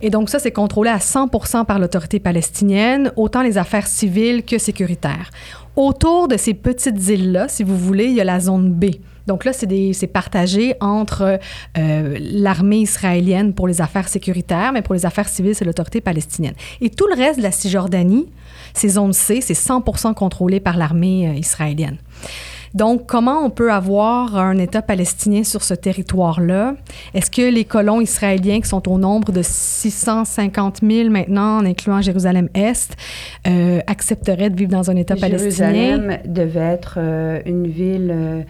Et donc, ça, c'est contrôlé à 100% par l'autorité palestinienne, autant les affaires civiles que sécuritaires. Autour de ces petites îles-là, si vous voulez, il y a la zone B. Donc là, c'est partagé entre euh, l'armée israélienne pour les affaires sécuritaires, mais pour les affaires civiles, c'est l'autorité palestinienne. Et tout le reste de la Cisjordanie, ces zones C, c'est 100% contrôlé par l'armée euh, israélienne. Donc, comment on peut avoir un État palestinien sur ce territoire-là? Est-ce que les colons israéliens, qui sont au nombre de 650 000 maintenant, en incluant Jérusalem-Est, euh, accepteraient de vivre dans un État palestinien? Jérusalem devait être euh, une ville euh,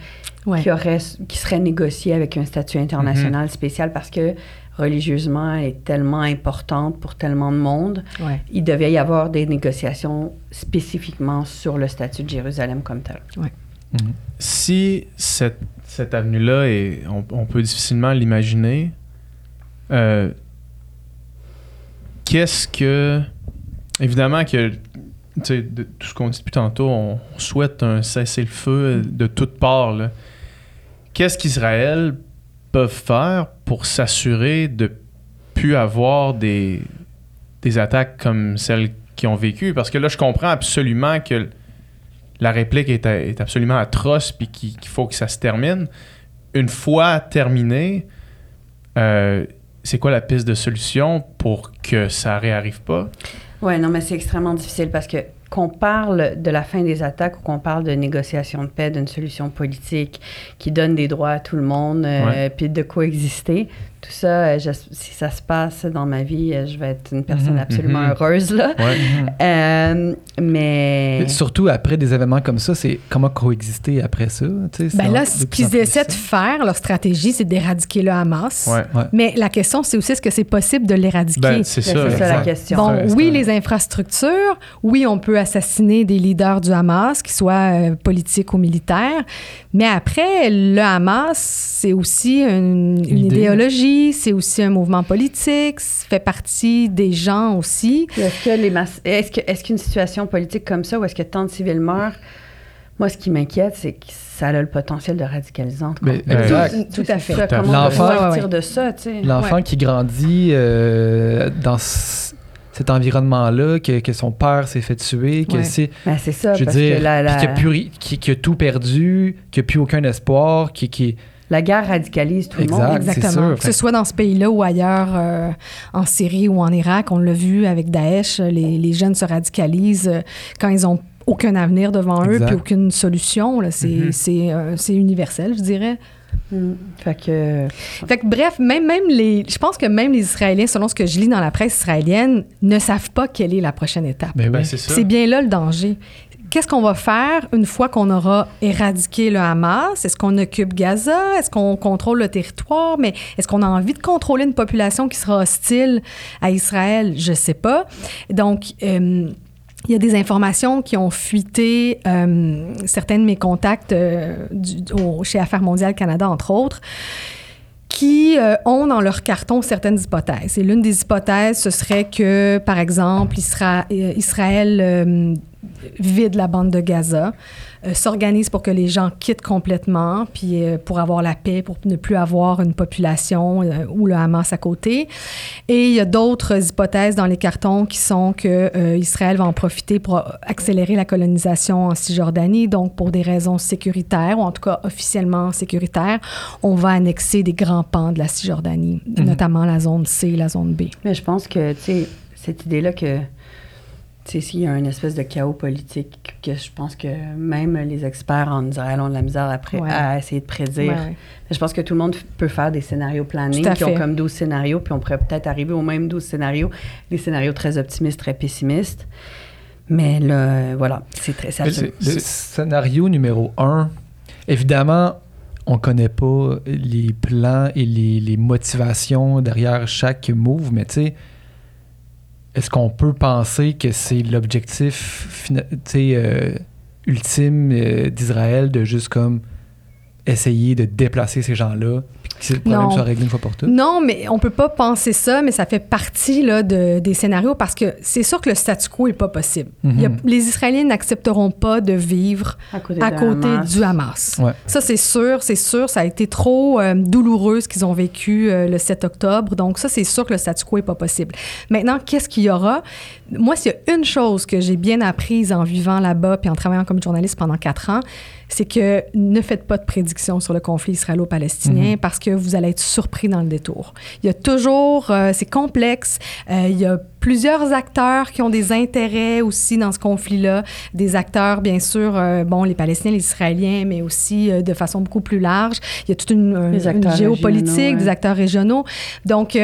Ouais. qui, aurait, qui serait négociée avec un statut international spécial parce que religieusement, elle est tellement importante pour tellement de monde. Ouais. Il devait y avoir des négociations spécifiquement sur le statut de Jérusalem comme tel. Si cette, cette avenue-là, est, on, peut difficilement l'imaginer, euh, qu'est-ce que. Évidemment que. de tout ce qu'on dit depuis tantôt, on souhaite un cessez-le-feu de toutes parts. Qu'est-ce qu'Israël peut faire pour s'assurer de plus avoir des, des attaques comme celles qu'ils ont vécues? Parce que là, je comprends absolument que la réplique est, est absolument atroce puis qu'il faut que ça se termine. Une fois terminé, euh, c'est quoi la piste de solution pour que ça réarrive pas? Ouais, non, mais c'est extrêmement difficile parce que qu'on parle de la fin des attaques ou qu'on parle de négociation de paix, d'une solution politique qui donne des droits à tout le monde, euh, puis de coexister, tout ça, euh, je- si ça se passe dans ma vie, euh, je vais être une personne Mhm. absolument Mhm. heureuse, là. Ouais. Euh, mais... Mais Surtout après des événements comme ça, c'est comment coexister après ça. Ben là, ce qu'ils essaient de faire, leur stratégie, c'est d'éradiquer le Hamas. Ouais. Mais la question, c'est aussi est-ce que c'est possible de l'éradiquer? Ben, c'est Ben, ça. c'est ça la question. Bon, oui, les infrastructures, oui, on peut assassiner des leaders du Hamas, qu'ils soient euh, politiques ou militaires, mais après, le Hamas, c'est aussi une, une idée. C'est aussi un mouvement politique, ça fait partie des gens aussi. Est-ce que les mass- est-ce que est-ce qu'une situation politique comme ça, où est-ce que tant de civils meurent, moi, ce qui m'inquiète, c'est que ça a le potentiel de radicalisante. quoi. Mais exact. Tout, tout à fait. Ça, Tout à comment on peut fait. L'enfant- sortir de ça, tu sais? L'enfant Ouais. qui grandit euh, dans cet environnement-là, que, que son père s'est fait tuer, que Ouais. c'est. Ben, c'est ça, Je veux parce dire, que la, a, plus qu'il a tout perdu, qu'il n'a plus aucun espoir, qui qui la guerre radicalise tout le Exact. monde. c'est Exactement. sûr. Que ce soit dans ce pays-là ou ailleurs, euh, en Syrie ou en Irak, on l'a vu avec Daesh, les, les jeunes se radicalisent euh, quand ils ont aucun avenir devant eux puis aucune solution. là. C'est euh, universel, je dirais. Mm. Fait que... Fait que bref, même, même les, je pense que même les Israéliens, selon ce que je lis dans la presse israélienne, ne savent pas quelle est la prochaine étape. Ben Ben. C'est bien là le danger. Qu'est-ce qu'on va faire une fois qu'on aura éradiqué le Hamas? Est-ce qu'on occupe Gaza? Est-ce qu'on contrôle le territoire? Mais est-ce qu'on a envie de contrôler une population qui sera hostile à Israël? Je sais pas. Donc, euh, il y a des informations qui ont fuité, euh, certains de mes contacts euh, chez Affaires mondiales Canada, entre autres, qui euh, ont dans leur carton certaines hypothèses. Et l'une des hypothèses, ce serait que, par exemple, Isra- Israël vide la bande de Gaza, euh, s'organise pour que les gens quittent complètement, puis euh, pour avoir la paix, pour ne plus avoir une population euh, ou le Hamas à côté. Et il y a d'autres hypothèses dans les cartons qui sont que euh, Israël va en profiter pour accélérer la colonisation en Cisjordanie, donc pour des raisons sécuritaires, ou en tout cas officiellement sécuritaires, on va annexer des grands pans de la Cisjordanie, Mhm. notamment la zone C et la zone B. Mais je pense que, tu sais, cette idée-là que, tu sais, s'il y a une espèce de chaos politique, que je pense que même les experts en Israël ont de la misère Ouais. à essayer de prédire. Ouais, ouais. Je pense que tout le monde peut faire des scénarios à qui ont comme 12 scénarios, puis on pourrait peut-être arriver aux mêmes 12 scénarios, les scénarios très optimistes, très pessimistes. Mais là, voilà, c'est très... ça Le, scénario numéro un, évidemment, on connaît pas les plans et les, les motivations derrière chaque move, mais tu sais, est-ce qu'on peut penser que c'est l'objectif euh, ultime euh, d'Israël de juste comme essayer de déplacer ces gens-là, que le problème Non. soit réglé une fois pour toutes? Non, mais on peut pas penser ça, mais ça fait partie là, de- des scénarios parce que c'est sûr que le statu quo est pas possible. Il y a- Mhm. les Israéliens n'accepteront pas de vivre à côté, à de côté Hamas. du Hamas. Ouais. Ça, c'est sûr, c'est sûr. Ça a été trop euh, douloureux ce qu'ils ont vécu euh, le 7 octobre. Donc, ça, c'est sûr que le statu quo n'est pas possible. Maintenant, qu'est-ce qu'il y aura? Moi, s'il y a une chose que j'ai bien apprise en vivant là-bas puis en travaillant comme journaliste pendant quatre ans, c'est que ne faites pas de prédictions sur le conflit israélo-palestinien parce que vous allez être surpris dans le détour. Il y a toujours, euh, c'est complexe, euh, il y a plusieurs acteurs qui ont des intérêts aussi dans ce conflit-là, des acteurs, bien sûr, euh, bon, les Palestiniens, les Israéliens, mais aussi de façon beaucoup plus large. Il y a toute une, géopolitique, ouais. des acteurs régionaux. Donc,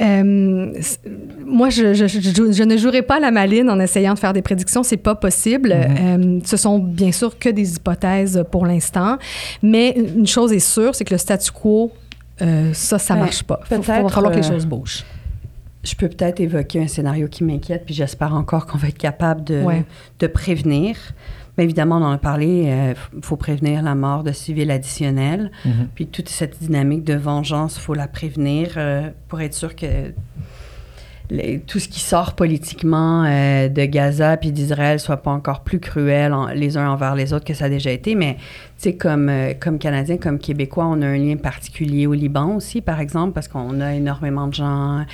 euh, moi, je, je- je- je ne jouerai pas à la maline en essayant de faire des prédictions. C'est pas possible. Euh, ce sont bien sûr que des hypothèses pour l'instant. Mais une chose est sûre, c'est que le statu quo, euh, ça, ça Ben, marche pas. Il va peut-être, falloir que les euh, choses bougent. Je peux peut-être évoquer un scénario qui m'inquiète, puis j'espère encore qu'on va être capable de, Ouais. de prévenir. Mais évidemment, on en a parlé, il faut prévenir la mort de civils additionnels. Mhm. Puis toute cette dynamique de vengeance, il faut la prévenir euh, pour être sûr que les- tout ce qui sort politiquement euh, de Gaza puis d'Israël soit pas encore plus cruel en- les uns envers les autres que ça a déjà été. Mais, tu sais, comme, euh, comme Canadiens, comme Québécois, on a un lien particulier au Liban aussi, par exemple, parce qu'on a énormément de gens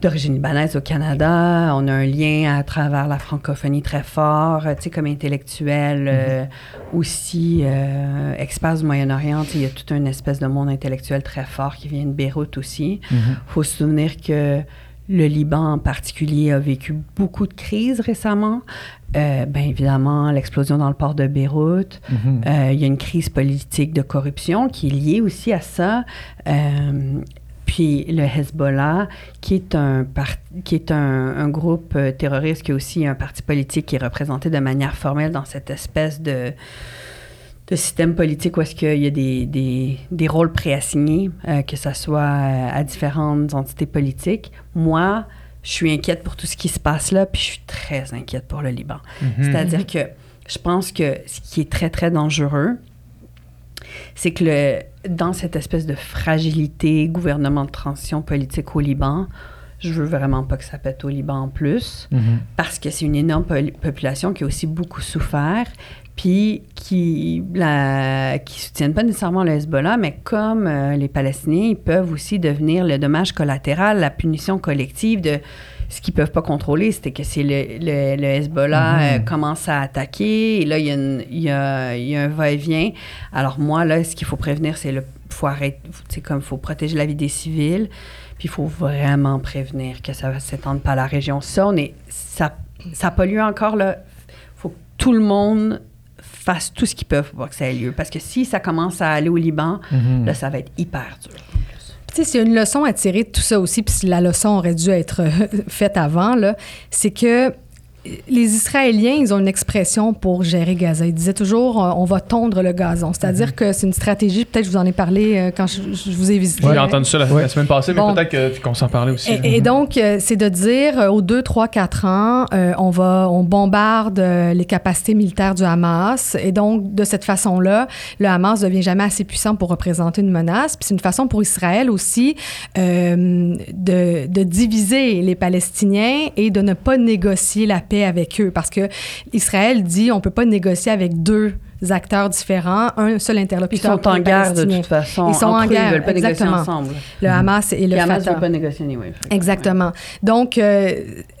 d'origine libanaise au Canada. On a un lien à travers la francophonie très fort, euh, tu sais, comme intellectuel euh, aussi, euh, experts du Moyen-Orient. Il y a tout un espèce de monde intellectuel très fort qui vient de Beyrouth aussi. Il faut se souvenir que le Liban en particulier a vécu beaucoup de crises récemment. Euh, bien évidemment, l'explosion dans le port de Beyrouth. Mhm. Euh, il y a une crise politique de corruption qui est liée aussi à ça. Euh, puis le Hezbollah, qui est un, par- qui est un, un groupe euh, terroriste, qui est aussi un parti politique qui est représenté de manière formelle dans cette espèce de, de système politique où est-ce qu'il y a des, des, des rôles préassignés, euh, que ce soit euh, à différentes entités politiques. Moi, je suis inquiète pour tout ce qui se passe là, puis je suis très inquiète pour le Liban. C'est-à-dire que je pense que ce qui est très, très dangereux, c'est que le, dans cette espèce de fragilité, gouvernement de transition politique au Liban, je veux vraiment pas que ça pète au Liban en plus, Mhm. parce que c'est une énorme population qui a aussi beaucoup souffert, puis qui la, qui soutiennent pas nécessairement le Hezbollah, mais comme euh, les Palestiniens, ils peuvent aussi devenir le dommage collatéral, la punition collective de ce qu'ils peuvent pas contrôler, c'était que si le, le, le Hezbollah Mhm. euh, commence à attaquer, et là, il y a, une- il y a- il y a un va-et-vient. Alors moi, là, ce qu'il faut prévenir, c'est le faut arrêter, c'est comme faut protéger la vie des civils, puis il faut vraiment prévenir que ça ne s'étende pas à la région. Ça, on est, ça, ça pollue encore, là. faut que tout le monde fasse tout ce qu'ils peuvent pour que ça ait lieu. Parce que si ça commence à aller au Liban, Mhm. là, ça va être hyper dur. Tu sais, s'il y a une leçon à tirer de tout ça aussi, puis la leçon aurait dû être euh, faite avant, là, c'est que les Israéliens, ils ont une expression pour gérer Gaza. Ils disaient toujours, euh, on va tondre le gazon. C'est-à-dire Mhm. que c'est une stratégie, peut-être je vous en ai parlé euh, quand je, je vous ai visité. J'ai entendu ça la, Ouais. la semaine passée, mais Bon. peut-être que- qu'on s'en parlait aussi. Et, et donc, euh, c'est de dire, aux 2, 3, 4 ans, euh, on, va, on bombarde les capacités militaires du Hamas. Et donc, de cette façon-là, le Hamas ne devient jamais assez puissant pour représenter une menace. Puis c'est une façon pour Israël aussi euh, de, de diviser les Palestiniens et de ne pas négocier la paix avec eux. Parce que Israël dit, on peut pas négocier avec deux acteurs différents, un seul Puis ils interlocuteur. sont en guerre de toute façon. Ils sont Entre en eux, guerre, Ils veulent pas négocier exactement. ensemble. Le Hamas et le Le Hamas ne Fatah. veut pas négocier anyway. Exactement. Donc, euh,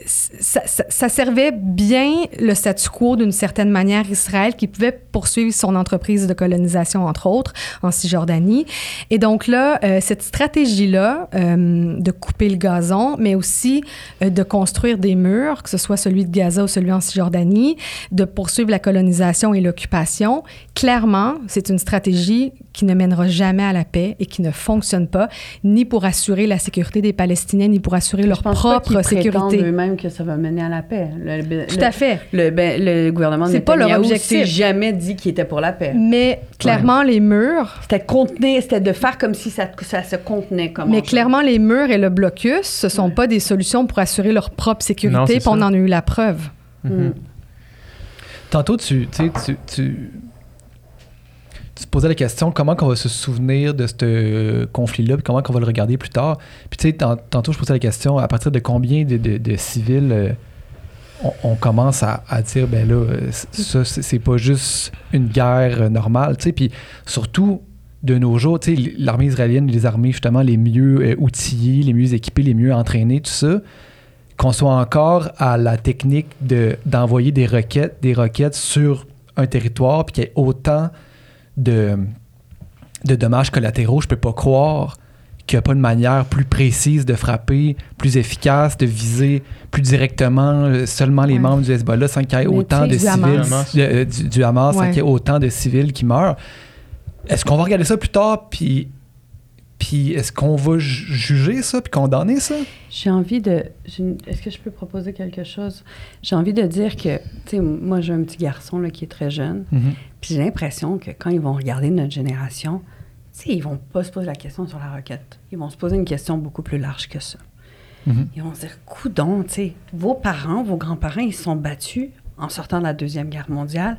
ça, ça- ça servait bien le statu quo d'une certaine manière Israël qui pouvait poursuivre son entreprise de colonisation, entre autres, en Cisjordanie. Et donc là, euh, cette stratégie-là euh, de couper le gazon, mais aussi de construire des murs, que ce soit celui de Gaza ou celui en Cisjordanie, de poursuivre la colonisation et l'occupation, clairement, c'est une stratégie qui ne mènera jamais à la paix et qui ne fonctionne pas, ni pour assurer la sécurité des Palestiniens, ni pour assurer leur Je pense pas propre qu'ils prétendent sécurité. eux-mêmes que ça va mener à la paix. Le, le- Tout à fait. Le, ben, le gouvernement de C'est pas leur objectif. s'est jamais dit qu'il était pour la paix. Mais clairement, les murs, C'était contenir, c'était de faire comme si ça, ça se contenait comme mais clairement, les murs et le blocus, ce sont pas des solutions pour assurer leur propre Non, sécurité, c'est puis on en a eu la preuve. Mhm. Tantôt, tu, tu, tu, tu, posais la question comment on va se souvenir de ce conflit-là, puis comment on va le regarder plus tard. Puis tu sais, tant- tantôt, je posais la question à partir de combien de, de- de civils euh, on, commence à, à dire, ben là, euh, ça, c'est pas juste une guerre euh, normale, tu sais. Puis surtout, de nos jours, tu sais, l'armée israélienne, les armées justement les mieux outillées, les mieux équipées, les mieux entraînées, tout ça, qu'on soit encore à la technique de, d'envoyer des requêtes, des requêtes sur un territoire, puis qu'il y ait autant de, de dommages collatéraux, je peux pas croire qu'il n'y a pas une manière plus précise de frapper, plus efficace, de viser plus directement euh, seulement les Ouais. membres du Hezbollah sans qu'il y ait autant de civils, de- euh, du, Hamas, sans qu'il y ait autant de civils qui meurent. Est-ce qu'on va regarder ça plus tard, puis, puis est-ce qu'on va ju- juger ça, puis condamner ça? J'ai envie de. Est-ce que je peux proposer quelque chose? J'ai envie de dire que, tu sais, moi, j'ai un petit garçon là, qui est très jeune. Mhm. Puis j'ai l'impression que quand ils vont regarder notre génération, tu sais, ils vont pas se poser la question sur la requête. Ils vont se poser une question beaucoup plus large que ça. Mhm. Ils vont se dire, coudon, tu sais, vos parents, vos grands-parents, ils se sont battus en sortant de la Deuxième Guerre mondiale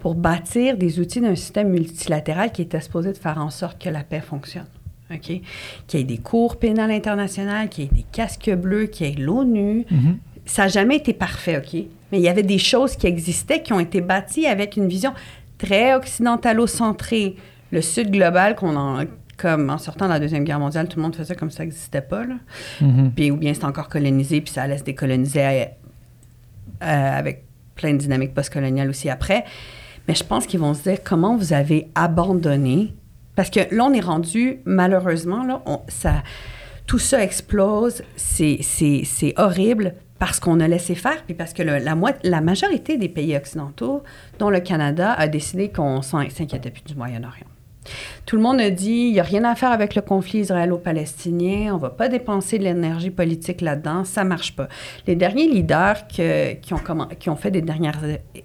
pour bâtir des outils d'un système multilatéral qui était supposé de faire en sorte que la paix fonctionne. OK? Qu'il y ait des cours pénales internationales, qu'il y ait des casques bleus, qu'il y ait l'ONU. Mhm. Ça n'a jamais été parfait, OK? Mais il y avait des choses qui existaient, qui ont été bâties avec une vision très occidentalo-centrée. Le Sud global, qu'on en, comme en sortant de la Deuxième Guerre mondiale, tout le monde faisait comme ça n'existait pas, là. Mhm. Puis, ou bien c'est encore colonisé, puis ça allait se décoloniser euh, euh, avec plein de dynamiques postcoloniales aussi après. Mais je pense qu'ils vont se dire comment vous avez abandonné. Parce que là, on est rendu, malheureusement, là, tout ça explose. C'est, horrible parce qu'on a laissé faire, puis parce que la, majorité des pays occidentaux, dont le Canada, a décidé qu'on s'inquiétait plus du Moyen-Orient. Tout le monde a dit, il n'y a rien à faire avec le conflit israélo-palestinien, on ne va pas dépenser de l'énergie politique là-dedans, ça ne marche pas. Les derniers leaders qui, ont fait des derniers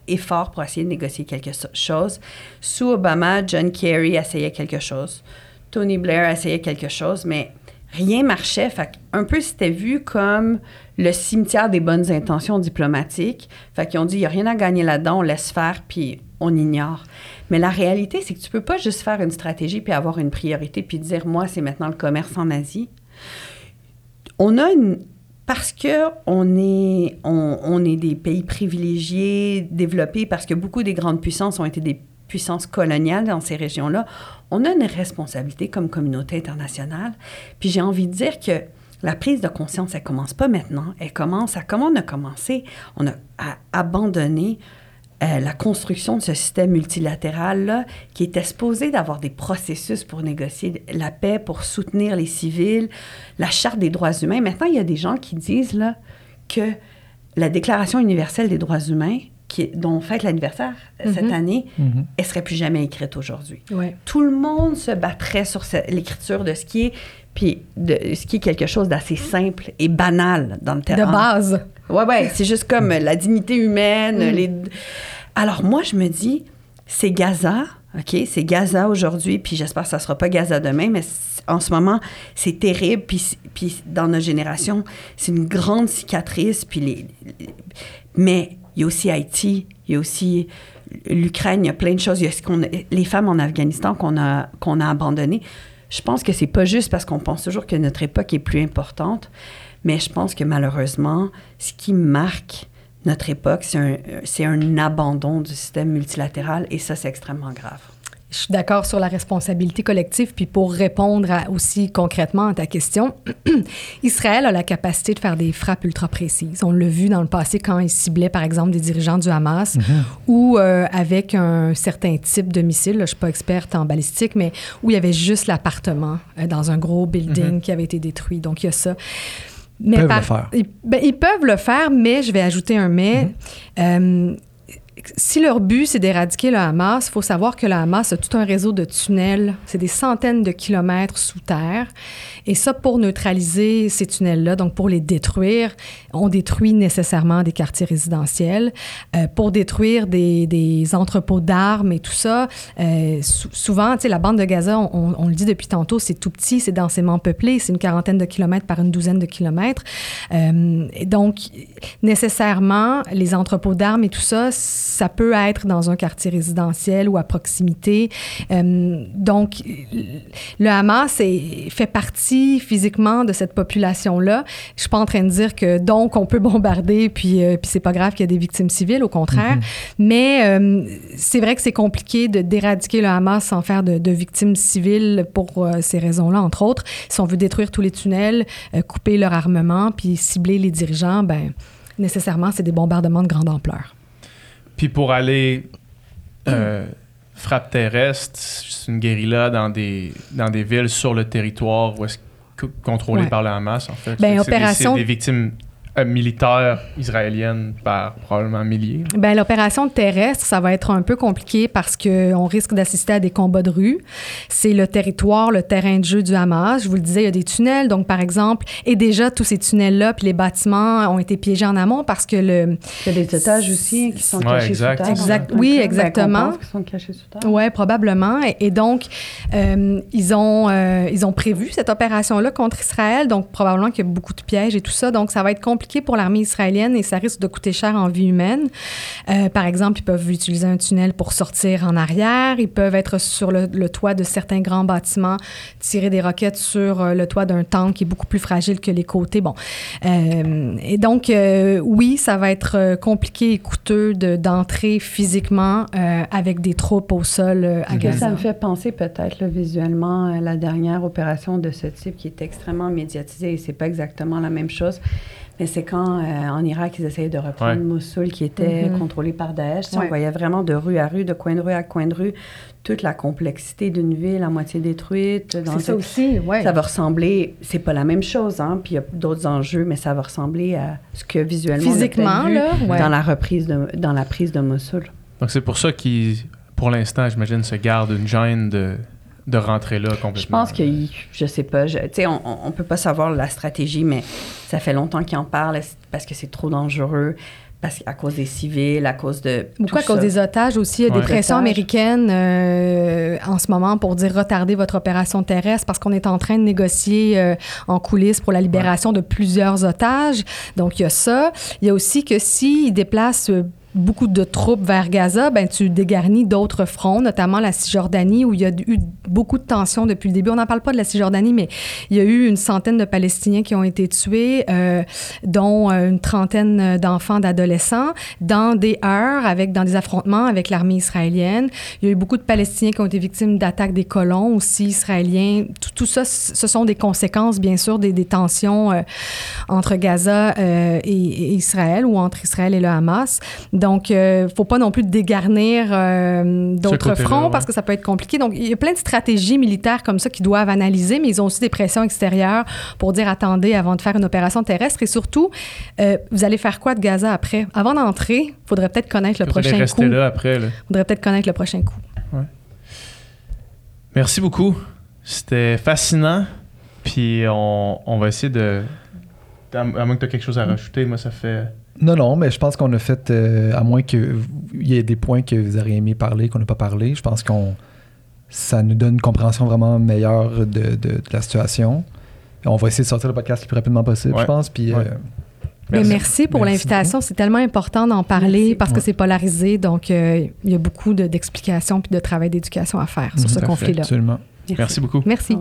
efforts pour essayer de négocier quelque chose, sous Obama, John Kerry essayait quelque chose, Tony Blair essayait quelque chose, mais rien marchait. Un peu, c'était vu comme le cimetière des bonnes intentions diplomatiques. Fait ont dit, il n'y a rien à gagner là-dedans, on laisse faire, puis on ignore. Mais la réalité, c'est que tu peux pas juste faire une stratégie puis avoir une priorité puis dire, moi, c'est maintenant le commerce en Asie. On a une... Parce que on est, on, on est des pays privilégiés, développés, parce que beaucoup des grandes puissances ont été des puissances coloniales dans ces régions-là, on a une responsabilité comme communauté internationale. Puis j'ai envie de dire que la prise de conscience, elle commence pas maintenant. Elle commence à comment on a commencé. On a abandonné euh, la construction de ce système multilatéral-là qui était supposé d'avoir des processus pour négocier la paix, pour soutenir les civils, la charte des droits humains. Maintenant, il y a des gens qui disent là, que la Déclaration universelle des droits humains, qui est- dont on fête l'anniversaire euh, cette Mhm. année, Mhm. elle serait plus jamais écrite aujourd'hui Ouais. tout le monde se battrait sur l'écriture de ce qui est puis de ce qui est quelque chose d'assez simple et banal dans le De terrain. base. Ouais ouais, c'est juste comme la dignité humaine, Mm. les Alors moi je me dis c'est Gaza, OK, c'est Gaza aujourd'hui puis j'espère que ça sera pas Gaza demain mais en ce moment, c'est terrible puis puis dans notre génération, c'est une grande cicatrice puis les, les- mais il y a aussi Haïti, il y a aussi l'Ukraine, il y a plein de choses. Il y a ce qu'on a- les femmes en Afghanistan qu'on a, qu'on a abandonnées. Je pense que c'est pas juste parce qu'on pense toujours que notre époque est plus importante, mais je pense que malheureusement, ce qui marque notre époque, c'est un, c'est un abandon du système multilatéral et ça, c'est extrêmement grave. Je suis d'accord sur la responsabilité collective. Puis pour répondre à- aussi concrètement à ta question, Israël a la capacité de faire des frappes ultra précises. On l'a vu dans le passé quand il ciblait, par exemple, des dirigeants du Hamas ou euh, avec un certain type de missile. là, Je ne suis pas experte en balistique, mais où il y avait juste l'appartement euh, dans un gros building qui avait été détruit. Donc, il y a ça. Mais peuvent le faire. Ils, ben, ils peuvent le faire, mais je vais ajouter un mais. Euh, si leur but, c'est d'éradiquer le Hamas, il faut savoir que le Hamas a tout un réseau de tunnels. C'est des centaines de kilomètres sous terre. Et ça, pour neutraliser ces tunnels-là, donc pour les détruire, on détruit nécessairement des quartiers résidentiels. Euh, pour détruire des, entrepôts d'armes et tout ça, euh, sou- souvent, tu sais, la bande de Gaza, on, le dit depuis tantôt, c'est tout petit, c'est densément peuplé, c'est une quarantaine de kilomètres par une douzaine de kilomètres. Euh, donc, nécessairement, les entrepôts d'armes et tout ça, ça peut être dans un quartier résidentiel ou à proximité. Donc, le Hamas fait partie physiquement de cette population-là. Je suis pas en train de dire que donc on peut bombarder puis euh, puis c'est pas grave qu'il y a des victimes civiles, au contraire. Mais euh, c'est vrai que c'est compliqué de d'éradiquer le Hamas sans faire de, de victimes civiles pour euh, ces raisons-là, entre autres. Si on veut détruire tous les tunnels, euh, couper leur armement puis cibler les dirigeants, ben nécessairement c'est des bombardements de grande ampleur. Puis pour aller euh, frappe terrestre, c'est une guérilla dans des, dans des villes sur le territoire où est-ce contrôlées Ouais. par le Hamas, en fait. Ben, opération- C'est des, victimes euh, militaires israéliennes par probablement milliers. Ben, l'opération terrestre, ça va être un peu compliqué parce qu'on risque d'assister à des combats de rue. C'est le territoire, le terrain de jeu du Hamas. Je vous le disais, il y a des tunnels. Donc, par exemple, et déjà, tous ces tunnels-là, puis les bâtiments ont été piégés en amont parce que le... Il y a des otages aussi qui sont Ouais, cachés exact. sous terre. Exact. Oui. Ben, exactement. qu'ils sont cachés sous terre. Ouais, probablement. Et, et donc, euh, ils, ont, euh, ils ont prévu cette opération-là contre Israël. Donc, probablement qu'il y a beaucoup de pièges et tout ça. Donc, ça va être compliqué compliqué pour l'armée israélienne et ça risque de coûter cher en vie humaine. Euh, par exemple, ils peuvent utiliser un tunnel pour sortir en arrière. Ils peuvent être sur le, le toit de certains grands bâtiments, tirer des roquettes sur euh, le toit d'un tank qui est beaucoup plus fragile que les côtés. Bon. Euh, et donc, euh, oui, ça va être compliqué et coûteux de- d'entrer physiquement avec des troupes au sol à. Gaza. Ça me fait penser peut-être visuellement à la dernière opération de ce type qui est extrêmement médiatisée et c'est pas exactement la même chose. Mais c'est quand euh, en Irak ils essayaient de reprendre Ouais. Mossoul qui était Mhm. contrôlé par Daesh. Ouais. On voyait vraiment de rue à rue, de coin de rue à coin de rue, toute la complexité d'une ville à moitié détruite. dans C'est ça aussi. Ça va ressembler, c'est pas la même chose, hein, puis il y a d'autres enjeux, mais ça va ressembler à ce que visuellement on a Physiquement, vu là, ouais. dans la reprise de, dans la prise de Mossoul. Donc c'est pour ça qu'ils, pour l'instant, j'imagine, se gardent une gêne de, de rentrer là complètement. Je pense que, je sais pas, je- tu sais, on, on- peut pas savoir la stratégie, mais ça fait longtemps qu'ils en parlent parce que c'est trop dangereux, parce à cause des civils, à cause de Beaucoup à cause ça. des otages aussi. Il y a Ouais. des pressions américaines euh, en ce moment pour dire retardez votre opération terrestre parce qu'on est en train de négocier euh, en coulisses pour la libération de plusieurs otages. Donc, il y a ça. Il y a aussi que s'ils déplacent euh, beaucoup de troupes vers Gaza, ben tu dégarnis d'autres fronts, notamment la Cisjordanie, où il y a eu beaucoup de tensions depuis le début. On n'en parle pas de la Cisjordanie, mais il y a eu une centaine de Palestiniens qui ont été tués, euh, dont euh, une trentaine d'enfants, d'adolescents, dans des heures, avec, dans des affrontements avec l'armée israélienne. Il y a eu beaucoup de Palestiniens qui ont été victimes d'attaques des colons aussi israéliens. Tout, ça, ce sont des conséquences, bien sûr, des, tensions euh, entre Gaza euh, et Israël ou entre Israël et le Hamas. Donc, il ne faut pas non plus dégarnir euh, d'autres fronts ouais. parce que ça peut être compliqué. Donc, il y a plein de stratégies militaires comme ça qu'ils doivent analyser, mais ils ont aussi des pressions extérieures pour dire attendez avant de faire une opération terrestre. Et surtout, euh, vous allez faire quoi de Gaza après? Avant d'entrer, il faudrait peut-être connaître le prochain rester coup. là après. là. faudrait peut-être connaître le prochain coup. Merci beaucoup. C'était fascinant. Puis on, on va essayer de. À à moins que tu aies quelque chose à rajouter, moi ça fait. Non, non, mais je pense qu'on a fait, euh, à moins qu'il y ait des points que vous auriez aimé parler, qu'on n'a pas parlé, je pense qu'on ça nous donne une compréhension vraiment meilleure de, de- de la situation. On va essayer de sortir le podcast le plus rapidement possible, Ouais. je pense. Puis, Ouais. euh, Merci. merci pour l'invitation. C'est tellement important d'en parler Merci. parce que Ouais. c'est polarisé. Donc, euh, il y a beaucoup de- d'explications puis de travail d'éducation à faire sur Mhm. ce conflit-là. absolument. Merci beaucoup. Merci.